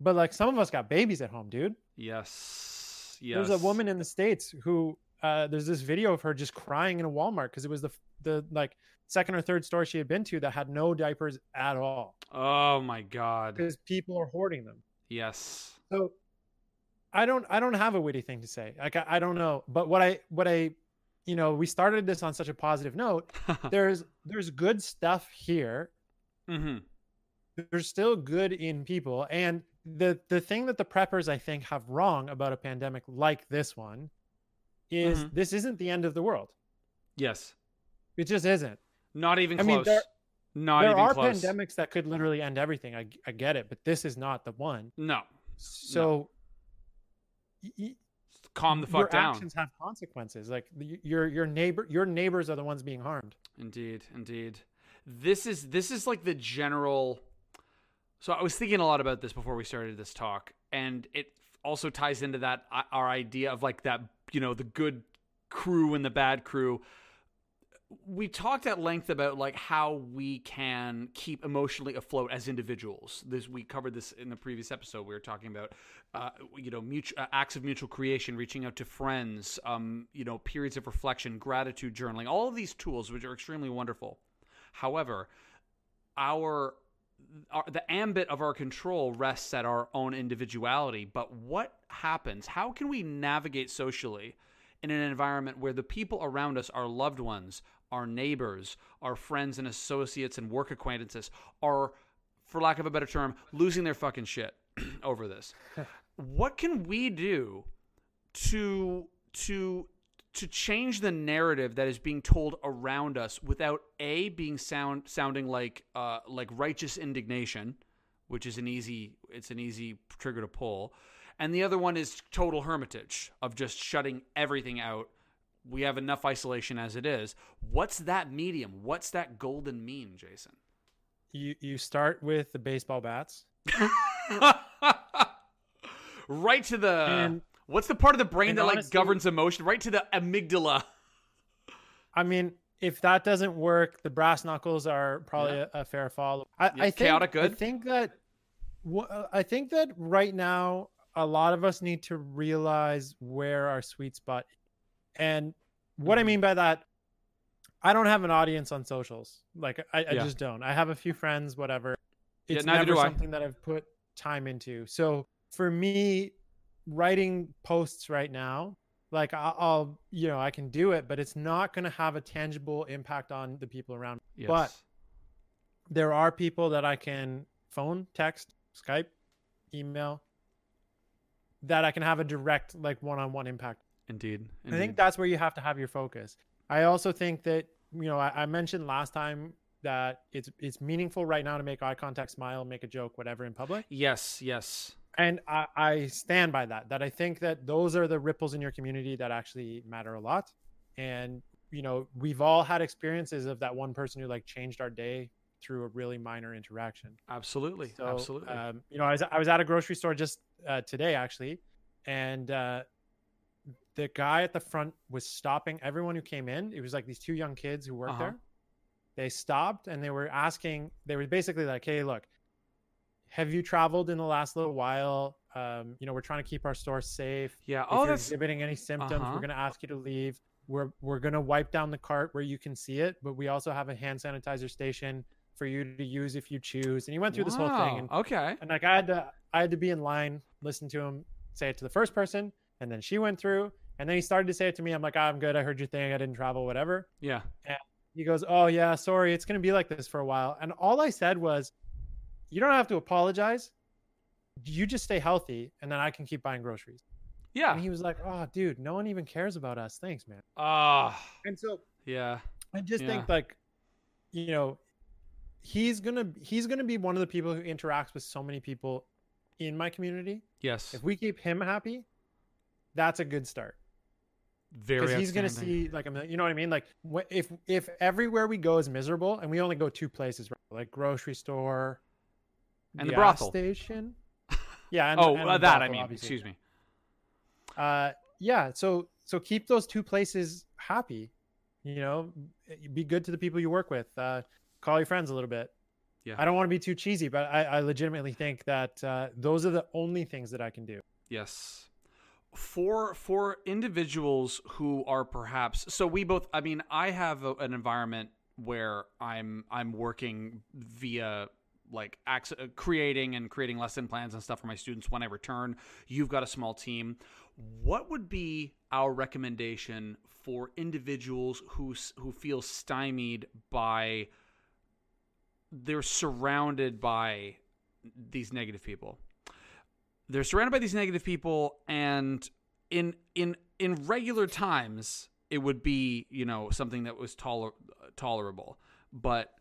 But like some of us got babies at home, dude. Yes. Yes. There's a woman in the states who uh, there's this video of her just crying in a Walmart because it was the the like second or third store she had been to that had no diapers at all Oh my god. because people are hoarding them. Yes. So I don't I don't have a witty thing to say. Like I, I don't know, but what I what I you know we started this on such a positive note. (laughs) There's there's good stuff here mm-hmm. there's still good in people and the the thing that the preppers i think have wrong about a pandemic like this one is Mhm. this isn't the end of the world Yes. it just isn't Not even I close. mean, there- Not there even are close. pandemics that could literally end everything I, I get it but this is not the one No. so y- y- Calm the fuck your down. actions have consequences like your your neighbor your neighbors are the ones being harmed Indeed, indeed. This is this is like the general. So I was thinking a lot about this before we started this talk, and it also ties into that uh, our idea of like that you know the good crew and the bad crew. We talked at length about like how we can keep emotionally afloat as individuals. This we covered this in the previous episode. We were talking about uh, you know mutual, uh, acts of mutual creation, reaching out to friends, um, you know periods of reflection, gratitude journaling, all of these tools which are extremely wonderful. However, our our, the ambit of our control rests at our own individuality. But what happens? How can we navigate socially in an environment where the people around us, our loved ones, our neighbors, our friends and associates and work acquaintances, are, for lack of a better term, losing their fucking shit (clears throat) over this? (laughs) what can we do to to to change the narrative that is being told around us without a being sound sounding like uh, like righteous indignation, which is an easy it's an easy trigger to pull, and the other one is total hermitage of just shutting everything out. We have enough isolation as it is. What's that medium? What's that golden mean, Jason? You you start with the baseball bats. (laughs) right to the And- what's the part of the brain and that like governs emotion? Right to the amygdala. I mean, if that doesn't work, the brass knuckles are probably Yeah. a, a fair follow. I, Yeah, I think, chaotic good. I think that I think that right now a lot of us need to realize where our sweet spot. And what I Mhm. mean by that, I don't have an audience on socials. Like I, I just don't. I have a few friends, whatever. It's never something that I've put time into. So for me, writing posts right now, like I'll, you know, I can do it, but it's not going to have a tangible impact on the people around. me. Yes. But there are people that I can phone, text, Skype, email, that I can have a direct, like one-on-one impact. indeed, I think that's where you have to have your focus. I also think that you know I, I mentioned last time that it's it's meaningful right now to make eye contact, smile, make a joke, whatever in public, yes, yes. And I, I stand by that. That I think that those are the ripples in your community that actually matter a lot. And you know we've all had experiences of that one person who like changed our day through a really minor interaction. Absolutely, So, absolutely. Um, you know, I was I was at a grocery store just uh, today actually, and uh, the guy at the front was stopping everyone who came in. It was like these two young kids who worked Uh-huh. there. They stopped and they were asking. They were basically like, "Hey, look, have you traveled in the last little while? Um, you know, we're trying to keep our store safe. yeah. If Oh, you're that's exhibiting any symptoms, Uh-huh. we're going to ask you to leave. We're we're going to wipe down the cart where you can see it, but we also have a hand sanitizer station for you to use if you choose." And he went through this whole thing, Wow, and okay. and like I had to I had to be in line, listen to him say it to the first person, and then she went through, and then he started to say it to me. I'm like, "Ah, I'm good. I heard your thing. I didn't travel, whatever. Yeah. And He goes, Oh yeah, sorry, it's gonna be like this for a while. And all I said was, You don't have to apologize. You just stay healthy, and then I can keep buying groceries. Yeah. And he was like, Oh, dude, no one even cares about us. Thanks, man. Ah. And so yeah. I just Yeah. think like, you know, he's gonna he's gonna be one of the people who interacts with so many people in my community. Yes. If we keep him happy, that's a good start Very. because he's gonna see like a. You know what I mean? Like if if everywhere we go is miserable, and we only go two places, right? like grocery store And the gas brothel. station. Yeah. And, (laughs) oh, and uh, the that I mean. obviously. Excuse me. uh yeah so so keep those two places happy you know be good to the people you work with uh call your friends a little bit Yeah. i don't want to be too cheesy but i i legitimately think that uh those are the only things that i can do Yes. For for individuals who are perhaps so we both I mean I have a, an environment where I'm I'm working via like uh, creating and creating lesson plans and stuff for my students when I return. You've got a small team. What would be our recommendation for individuals who who feel stymied by they're surrounded by these negative people? they're surrounded by these negative people and in in in regular times it would be you know something that was toler- tolerable but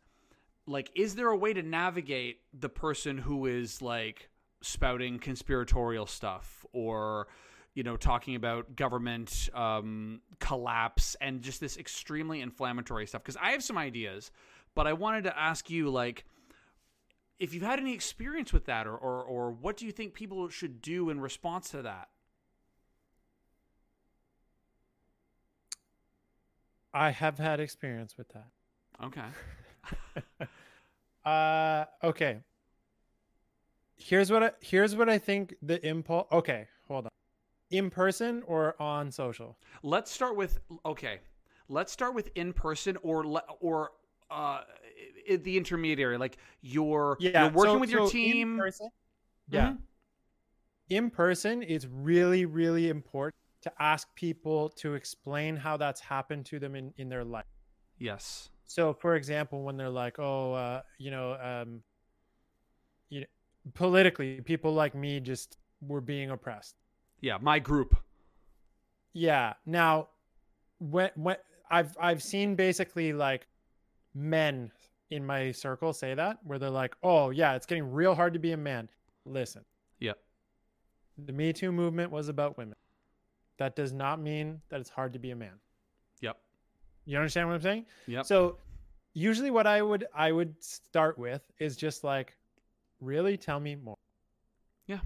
like is there a way to navigate the person who is like spouting conspiratorial stuff or you know talking about government um, collapse and just this extremely inflammatory stuff? Because i have some ideas but i wanted to ask you like if you've had any experience with that or, or or what do you think people should do in response to that? I have had experience with that. Okay (laughs) (laughs) uh okay here's what i here's what i think the impulse okay hold on in person or on social let's start with okay let's start with in person or le- or uh the intermediary, like you're Yeah, you're working so- with your so in team. person- yeah, Mhm. in person, it's really, really important to ask people to explain how that's happened to them in, in their life. Yes. So, for example, when they're like, "Oh, uh, you know, um, you know, politically, people like me just were being oppressed." Yeah, my group. Yeah. Now, when when I've I've seen basically like men in my circle say that where they're like, "Oh, yeah, it's getting real hard to be a man." Listen, Yeah. the Me Too movement was about women. That does not mean that it's hard to be a man. You understand what I'm saying? Yeah. So usually what I would I would start with is just like really tell me more. Yeah.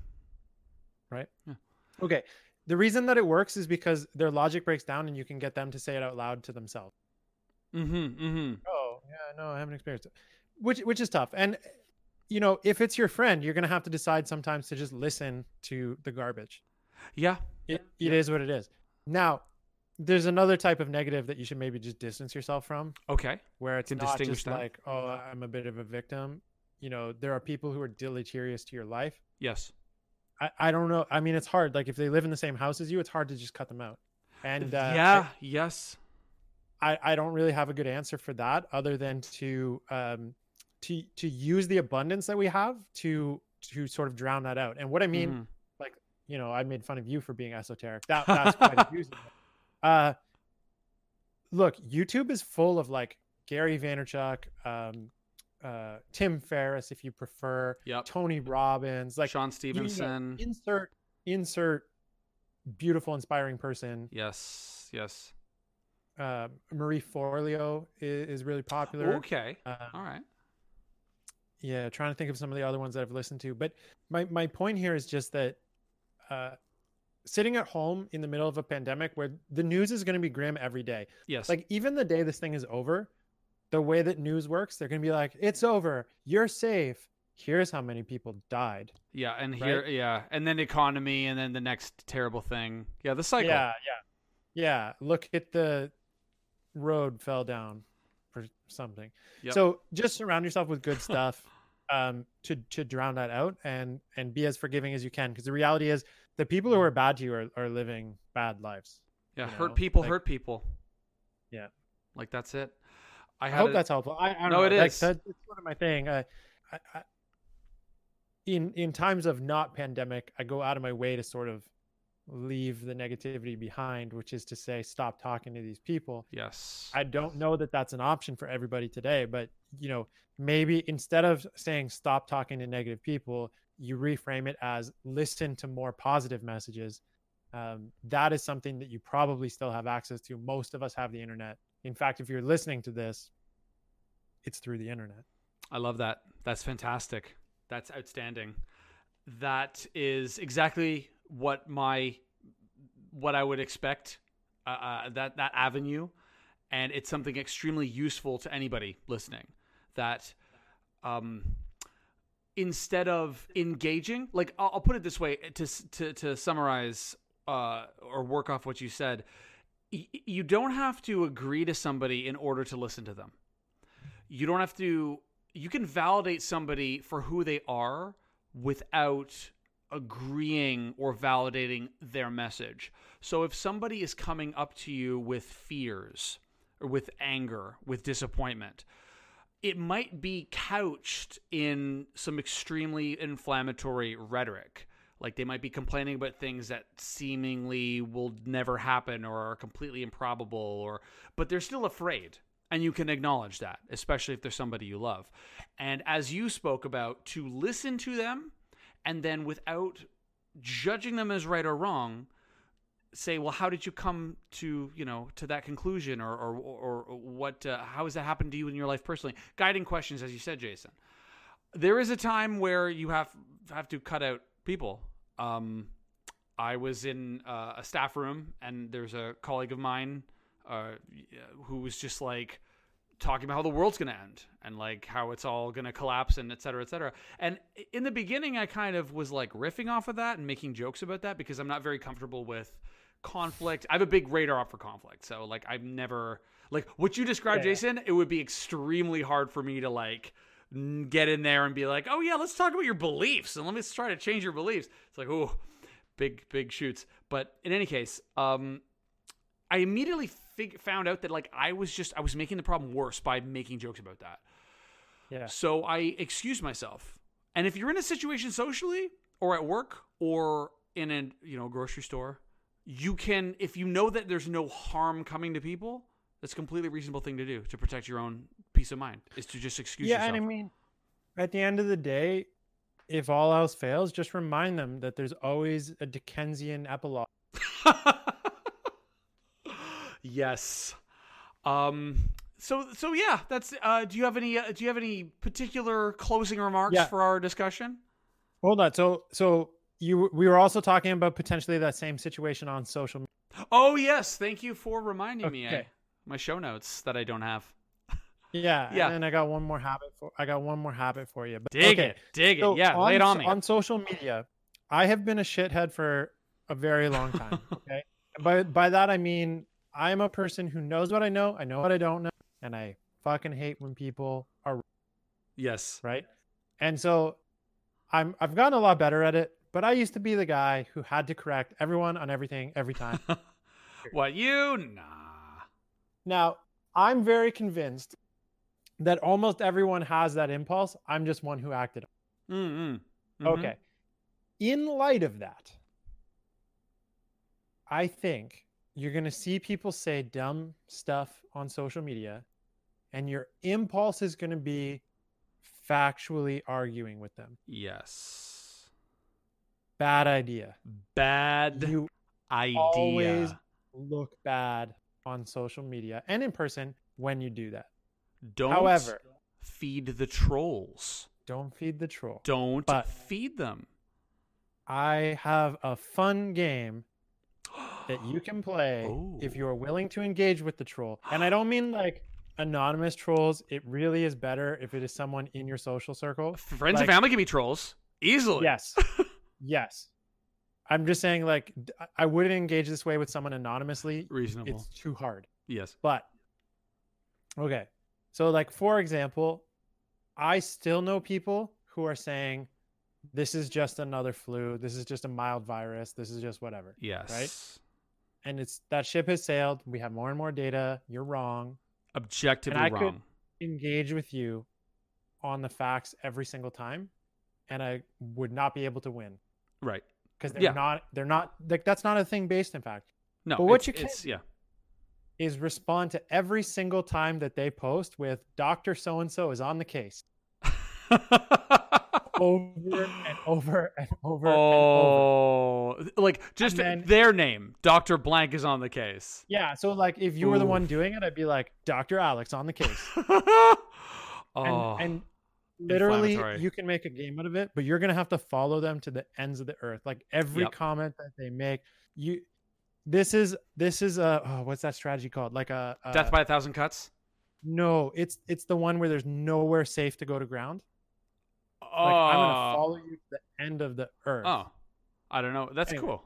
Right? Yeah. Okay. The reason that it works is because their logic breaks down and you can get them to say it out loud to themselves. mm-hmm. Mm-hmm. Oh, yeah, no, I haven't experienced it. Which which is tough. And you know, if it's your friend, you're going to have to decide sometimes to just listen to the garbage. Yeah. It, it is what it is. Now, there's another type of negative that you should maybe just distance yourself from. Okay. where it's Can not just that. like, oh, I'm a bit of a victim. You know, there are people who are deleterious to your life. Yes. I, I don't know. I mean, it's hard. Like if they live in the same house as you, it's hard to just cut them out. And uh, yeah. yes. I, I, I don't really have a good answer for that other than to um to to use the abundance that we have to to sort of drown that out. And what I mean, like you know, I made fun of you for being esoteric. That (laughs) that's quite amusing. Uh, look, YouTube is full of like Gary Vaynerchuk, um, uh, Tim Ferriss, if you prefer, Yep. Tony Robbins, like Sean you know, Stevenson. insert insert beautiful, inspiring person. yes. Yes. Uh, Marie Forleo is, is really popular. Okay. Um, All right. yeah trying to think of some of the other ones that i've listened to but my, my point here is just that uh, sitting at home in the middle of a pandemic where the news is going to be grim every day Yes. like even the day this thing is over the way that news works they're going to be like it's over you're safe here's how many people died yeah, and here, yeah, and then economy, and then the next terrible thing. Yeah, the cycle. yeah yeah yeah look at the road fell down for something Yep. so just surround yourself with good (laughs) stuff um to to drown that out and and be as forgiving as you can because the reality is the people who are bad to you are, are living bad lives Yeah, you hurt people like- hurt people. Yeah. Like that's it. I, i hope a- that's helpful i, I don't No, know. it Like, is. that- it's sort of my thing uh, I, I, in in times of not pandemic i go out of my way to sort of leave the negativity behind which is to say stop talking to these people Yes. I don't know that that's an option for everybody today, but you know, maybe instead of saying stop talking to negative people, you reframe it as listen to more positive messages. Um, that is something that you probably still have access to. Most of us have the internet. In fact, if you're listening to this, it's through the internet. I love that. That's fantastic. That's outstanding. That is exactly what my what I would expect. Uh, uh, that that avenue, and it's something extremely useful to anybody listening. That um, instead of engaging, like I'll, I'll put it this way to to to summarize uh, or work off what you said. y- You don't have to agree to somebody in order to listen to them you don't have to you can validate somebody for who they are without agreeing or validating their message. So if somebody is coming up to you with fears or with anger, with disappointment, it might be couched in some extremely inflammatory rhetoric. Like they might be complaining about things that seemingly will never happen or are completely improbable or but they're still afraid. And you can acknowledge that, especially if there's somebody you love. And as you spoke about, to listen to them and then without judging them as right or wrong, say, well, how did you come to, you know, to that conclusion or, or, or, what, uh, how has that happened to you in your life personally? Guiding questions, as you said, Jason. There is a time where you have, have to cut out people. Um, I was in uh, a staff room and there's a colleague of mine uh, who was just like talking about how the world's going to end and like how it's all going to collapse and et cetera, et cetera. And in the beginning, I kind of was like riffing off of that and making jokes about that because I'm not very comfortable with conflict. I have a big radar up for conflict. So like I've never like what you described, Yeah. Jason. It would be extremely hard for me to like get in there and be like, oh yeah, let's talk about your beliefs and let me try to change your beliefs. It's like oh, big big shoots. But in any case, um, I immediately fig- found out that like I was just I was making the problem worse by making jokes about that. Yeah. So I excused myself. And if you're in a situation socially or at work or in a you know grocery store, you can if you know that there's no harm coming to people, that's a completely reasonable thing to do to protect your own peace of mind. Is to just excuse yeah, yourself. and I mean, at the end of the day, if all else fails, just remind them that there's always a Dickensian epilogue. (laughs) yes. Um. So so yeah. That's. Uh. Do you have any? Uh, do you have any particular closing remarks Yeah. for our discussion? Hold on. So, so you we were also talking about potentially that same situation on social media. Oh yes. Thank you for reminding me. I, Okay. my show notes that I don't have. Yeah, (laughs) Yeah. And I got one more habit for I got one more habit for you. But Dig okay. it. Dig So it. Yeah. Lay it on me. On social media, I have been a shithead for a very long time. (laughs) Okay. by by that I mean I'm a person who knows what I know, I know what I don't know, and I fucking hate when people are yes. right. And so I'm I've gotten a lot better at it, but I used to be the guy who had to correct everyone on everything every time. (laughs) what you? Nah. now, I'm very convinced that almost everyone has that impulse. I'm just one who acted Mm-mm. Mhm. Okay. In light of that, I think you're going to see people say dumb stuff on social media, and your impulse is going to be factually arguing with them. Yes. Bad idea. Bad You idea. always look bad on social media and in person when you do that. Don't However, feed the trolls. don't feed the troll. Don't But- feed them. I have a fun game (gasps) that you can play if Oh. you're willing to engage with the troll. And I don't mean like anonymous trolls. It really is better if it is someone in your social circle. Friends Like- and family can be trolls easily. Yes. (laughs) yes. I'm just saying like I wouldn't engage this way with someone anonymously. Reasonable. It's too hard. yes. But okay. So like for example, I still know people who are saying this is just another flu, this is just a mild virus, this is just whatever. Yes. Right. And it's that ship has sailed. We have more and more data. You're wrong. Objectively I could- wrong. Engage with you on the facts every single time, and I would not be able to win Right. because they're Yeah. not. They're not like that's not a thing based in fact. No. But what you can- yeah. Is respond to every single time that they post with Doctor So and So is on the case (laughs) over and over and over and over. oh, like just then- their name, Doctor Blank, is on the case. Yeah. So like, if you were the one doing it, I'd be like Doctor Alex on the case. oh, (laughs) and, and oh. Literally you can make a game out of it but you're gonna have to follow them to the ends of the earth like every Yep. comment that they make you this is this is a oh, what's that strategy called like a, a death by a thousand cuts. no it's it's the one where there's nowhere safe to go to ground Oh, like i'm gonna oh. follow you to the end of the earth oh, I don't know. That's Anyway, cool.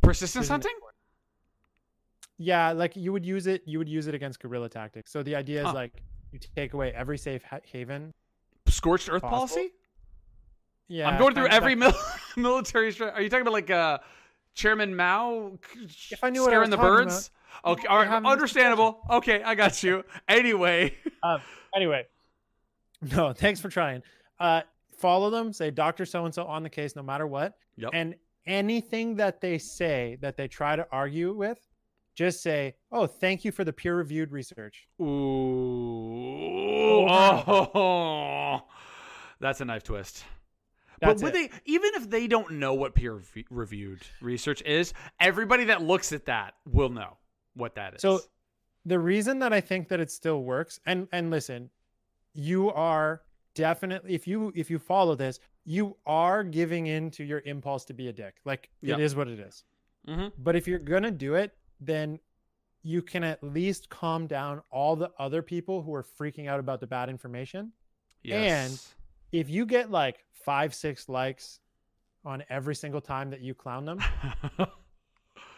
Persistence There's a name hunting. yeah like you would use it you would use it against guerrilla tactics so the idea is Huh. like you take away every safe ha- haven Scorched earth Possible. policy. yeah I'm going through every mil- (laughs) military. Stri- Are you talking about like uh, Chairman Mao? If I knew scaring the birds. Okay, all right, understandable. Okay, I got you. Anyway, (laughs) anyway no thanks for trying uh follow them say dr so and so on the case no matter what Yep. and anything that they say that they try to argue with just say oh thank you for the peer reviewed research ooh, oh, (laughs) that's a knife twist. That's but would it. they, even if they don't know what peer-reviewed research is, everybody that looks at that will know what that is. so the reason that i think that it still works and and listen you are definitely if you if you follow this you are giving in to your impulse to be a dick like Yep. it is what it is Mhm. But if you're gonna do it, then you can at least calm down all the other people who are freaking out about the bad information. yes. And if you get like five, six likes on every single time that you clown them, (laughs)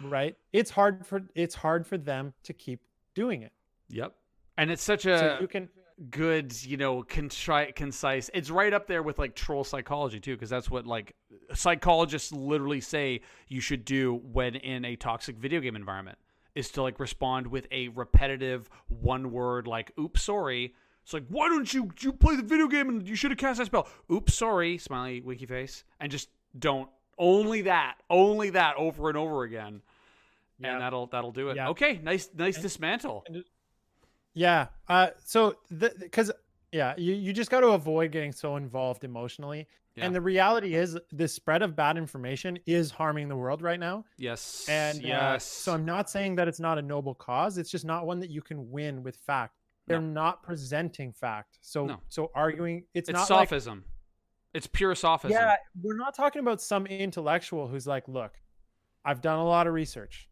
right? It's hard for it's hard for them to keep doing it. Yep. And it's such So a you can good, you know, contri- concise. It's right up there with like troll psychology too, because that's what like psychologists literally say you should do when in a toxic video game environment is to like respond with a repetitive one word like "oops, sorry." It's like, why don't you you play the video game and you should have cast that spell? Oops, sorry, smiley winky face, and just don't. Only that, only that, over and over again, Yeah. and that'll that'll do it. Yeah. Okay, nice nice dismantle. Yeah. Uh so the cuz yeah, you you just got to avoid getting so involved emotionally. Yeah. And the reality is the spread of bad information is harming the world right now. Yes, And uh, yes. so I'm not saying that it's not a noble cause. It's just not one that you can win with fact. They're No. not presenting fact. So No. so arguing it's, it's not like sophism. it's pure sophism. Yeah, we're not talking about some intellectual who's like, look, I've done a lot of research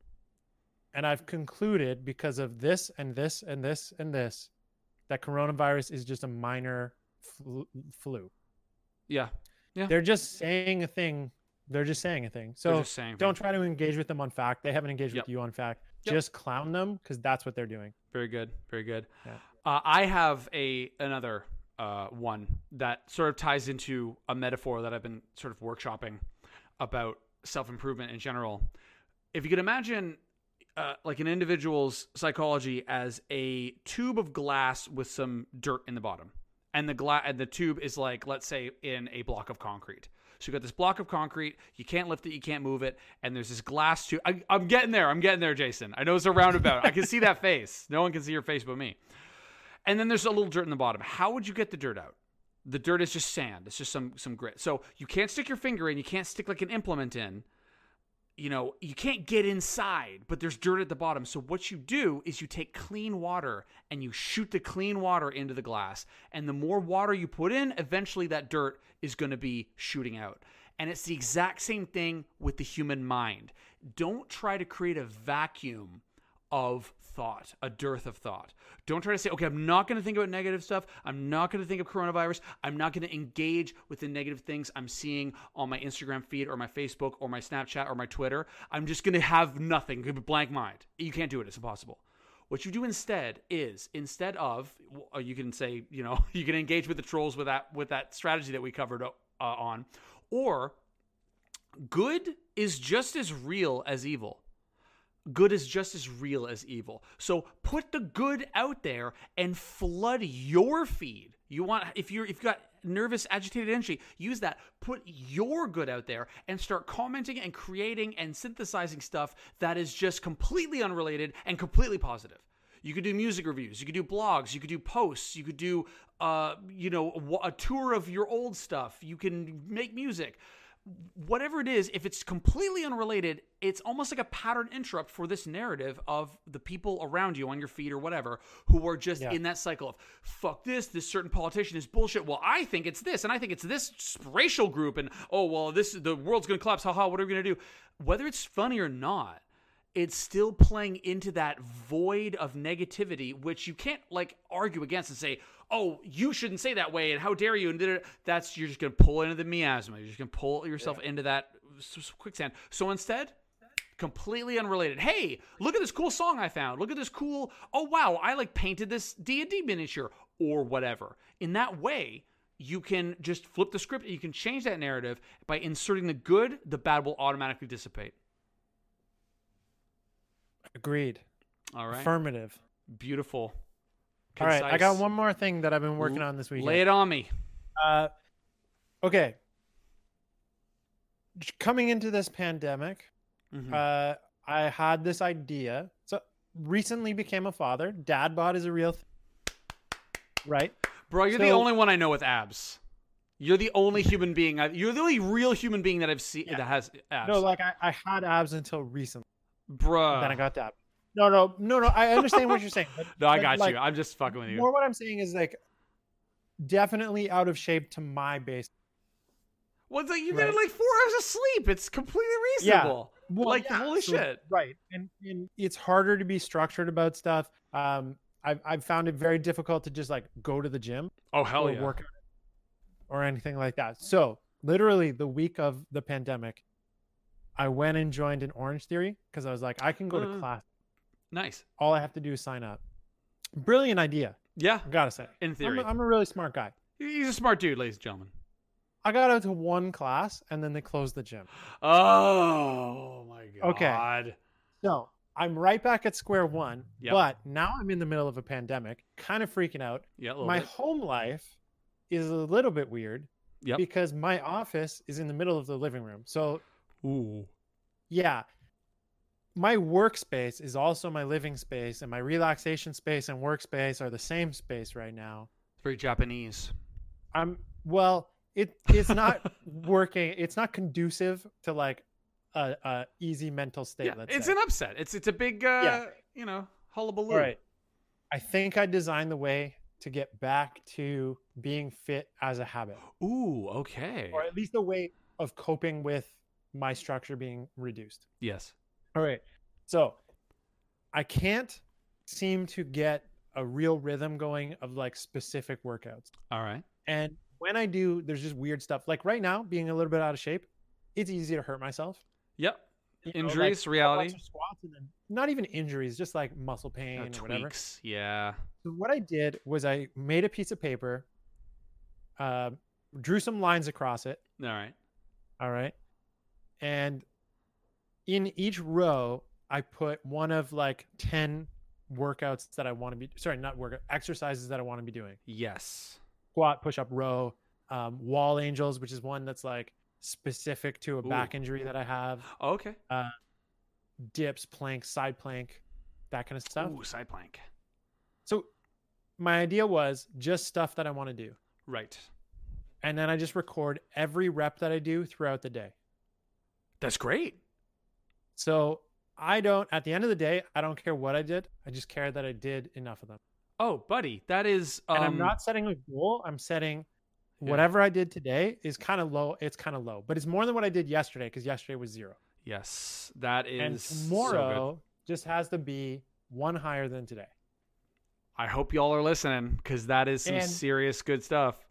and I've concluded because of this and this and this and this that coronavirus is just a minor flu. flu. yeah. They're just saying a thing. They're just saying a thing. So don't try to engage with them on fact. They haven't engaged Yep. with you on fact. Yep. Just clown them because that's what they're doing. Very good. Very good. Yeah. Uh, I have a another uh, one that sort of ties into a metaphor that I've been sort of workshopping about self improvement in general. If you could imagine uh, like an individual's psychology as a tube of glass with some dirt in the bottom, and the gla- and the tube is like let's say in a block of concrete. So you got this block of concrete. You can't lift it. You can't move it. And there's this glass tube. I, I'm getting there. I'm getting there, Jason. I know it's a roundabout. I can see that (laughs) face. No one can see your face but me. And then there's a little dirt in the bottom. How would you get the dirt out? The dirt is just sand. It's just some some grit. So you can't stick your finger in. You can't stick like an implement in. You know, you can't get inside, but there's dirt at the bottom. So what you do is you take clean water and you shoot the clean water into the glass. And the more water you put in, eventually that dirt is going to be shooting out. And it's the exact same thing with the human mind. Don't try to create a vacuum of thought, a dearth of thought. Don't try to say, okay, I'm not going to think about negative stuff. I'm not going to think of coronavirus. I'm not going to engage with the negative things I'm seeing on my Instagram feed or my Facebook or my Snapchat or my Twitter. I'm just going to have nothing, blank mind. You can't do it. It's impossible. What you do instead is instead of uh, you can say you know (laughs) you can engage with the trolls with that with that strategy that we covered uh, on, or good is just as real as evil good is just as real as evil. So put the good out there and flood your feed. You want if you're if you've got nervous, agitated energy, use that. Put your good out there and start commenting and creating and synthesizing stuff that is just completely unrelated and completely positive. You could do music reviews. You could do blogs. You could do posts. You could do, uh, you know, a tour of your old stuff. You can make music whatever it is, if it's completely unrelated, it's almost like a pattern interrupt for this narrative of the people around you on your feed or whatever who are just Yeah. in that cycle of fuck this, this certain politician is bullshit. Well, I think it's this, and I think it's this racial group, and oh well, this the world's gonna collapse. Haha, what are we gonna do? Whether it's funny or not, it's still playing into that void of negativity, which you can't like argue against and say, "Oh, you shouldn't say that way," and how dare you? And that's you're just gonna pull into the miasma. You're just gonna pull yourself into that quicksand. So instead, completely unrelated. Hey, look at this cool song I found. Look at this cool. Oh wow, I like painted this D and D miniature or whatever. In that way. You can just flip the script. You can change that narrative by inserting the good. The bad will automatically dissipate. Agreed. All right. Affirmative. Beautiful. All right, I got one more thing that I've been working on this week. Lay it on me. Uh, okay. Coming into this pandemic, Mhm. uh, I had this idea. So recently became a father. Dad bod is a real thing, right? Bro, you're the only one I know with abs. You're the only (laughs) human being. I, you're the only real human being that I've seen Yeah. that has abs. No, like I, I had abs until recently. Bruh. then I got that. No, no, no, no. I understand what you're saying. But, (laughs) no, I got like, you. I'm just fucking with you. More what I'm saying is like definitely out of shape to my base. well, like you Right. get like four hours of sleep. It's completely Yeah. reasonable. Well, like yeah, holy so- shit. right and, and it's harder to be structured about stuff um I've, I've found it very difficult to just like go to the gym Oh hell or yeah. work out or anything like that so literally the week of the pandemic I went and joined an Orange Theory because I was like, I can go to Uh. class. Nice. All I have to do is sign up. Brilliant idea. Yeah. I gotta say. In I'm theory, a, I'm a really smart guy. he's a smart dude, ladies and gentlemen. I got out to one class and then they closed the gym. (gasps) Oh my god. Okay. So I'm right back at square one, Yep. but now I'm in the middle of a pandemic, kind of freaking out. Yeah. A little My bit. home life is a little bit weird Yep. because my office is in the middle of the living room. So Ooh. yeah, my workspace is also my living space, and my relaxation space and workspace are the same space right now. It's very Japanese. I'm well, it it's not (laughs) working. It's not conducive to like a, a easy mental state. Yeah. let's It's say. an upset. It's it's a big uh Yeah. you know, hullabaloo. All right. I think I designed the way to get back to being fit as a habit, Ooh, okay. or at least a way of coping with my structure being reduced. Yes. All right. So I can't seem to get a real rhythm going of like specific workouts. All right. And when I do, there's just weird stuff. Like right now, being a little bit out of shape, it's easy to hurt myself. Yep. You know, like, Injuries, reality. squats and then not even injuries, just like muscle pain Uh, or whatever. tweaks. Yeah. So what I did was I made a piece of paper, uh, drew some lines across it. All right. All right. And in each row, I put one of like 10 workouts that I want to be, sorry, not workout, exercises that I want to be doing. Yes. Squat, push up, row, um, wall angels, which is one that's like specific to a Ooh. back injury that I have, Okay. dips, plank, side plank, that kind of stuff. Ooh, side plank. So my idea was just stuff that I want to do. Right. And then I just record every rep that I do throughout the day. That's great. So I don't, at the end of the day, I don't care what I did. I just care that I did enough of them. Oh, buddy, that is um And I'm not setting a goal. I'm setting Yeah. whatever I did today is kind of low. It's kind of low, but it's more than what I did yesterday because yesterday was zero. Yes, that is and so tomorrow just has to be one higher than today. I hope y'all are listening because that is some And- serious good stuff.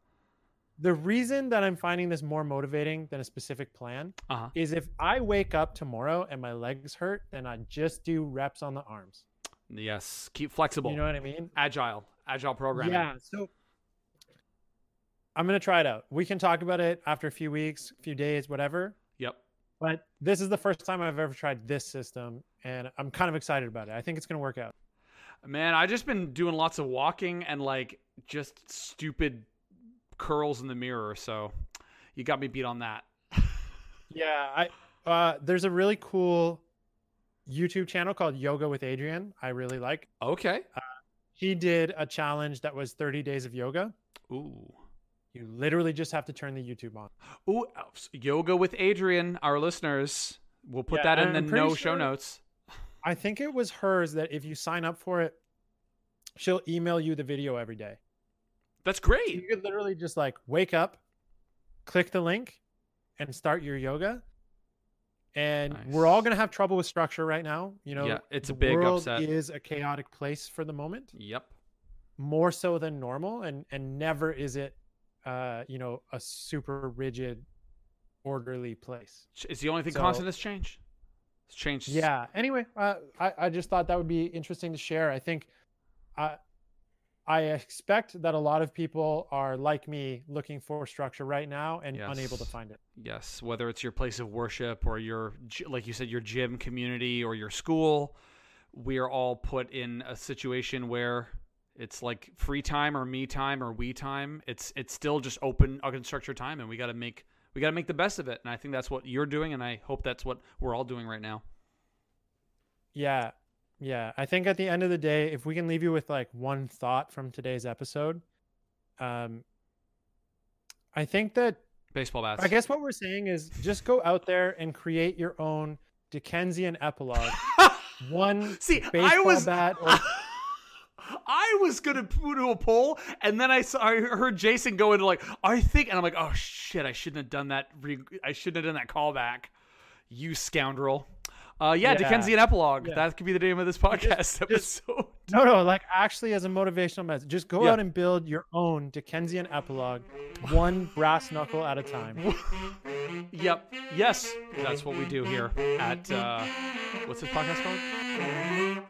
The reason that I'm finding this more motivating than a specific plan Uh huh. is if I wake up tomorrow and my legs hurt, then I just do reps on the arms. Yes, keep flexible. You know what I mean? agile, agile programming. Yeah. So I'm gonna try it out. We can talk about it after a few weeks, a few days, whatever. Yep. But this is the first time I've ever tried this system, and I'm kind of excited about it. I think it's gonna work out. Man, I just been doing lots of walking and like just stupid curls in the mirror. So you got me beat on that. Yeah. I uh, there's a really cool YouTube channel called Yoga with Adriene. I really like. Okay. He did a challenge that was 30 days of yoga. Ooh. You literally just have to turn the YouTube on. Ooh, uh, yoga with Adriene, our listeners. We'll put Yeah, that in the no show notes. I think it was hers that if you sign up for it, she'll email you the video every day. That's So great. you could literally just like wake up, click the link, and start your yoga. And we're all gonna have trouble with structure right now. You know, Yeah, it's a big world upset. Is a chaotic place for the moment, Yep. more so than normal, and and never is it, uh, you know, a super rigid, orderly place. It's the only thing So- constant that's change. It's changed. Yeah. Anyway, uh, I I just thought that would be interesting to share. I think, I I expect that a lot of people are like me, looking for structure right now and unable to find it. Yes, whether it's your place of worship or your, like you said, your gym community or your school, we are all put in a situation where it's like free time or me time or we time. It's it's still just open, unstructured time, and we got to make we got to make the best of it. And I think that's what you're doing, and I hope that's what we're all doing right now. Yeah. Yeah. I think at the end of the day, if we can leave you with like one thought from today's episode, um, I think that Baseball bats. I guess what we're saying is just go out there and create your own Dickensian epilogue. (laughs) One See, I baseball was bat (laughs) or I was gonna do a poll, and then I saw I heard Jason go into like I think, and I'm like, oh shit, I shouldn't have done that. Re- I shouldn't have done that callback. You scoundrel. Uh, yeah, Yeah. Dickensian epilogue. Yeah. That could be the name of this podcast just- episode. No, no, like actually as a motivational message. Just go Yeah. out and build your own Dickensian epilogue, one brass knuckle at a time. (laughs) Yep. Yes, that's what we do here at uh, what's this podcast called?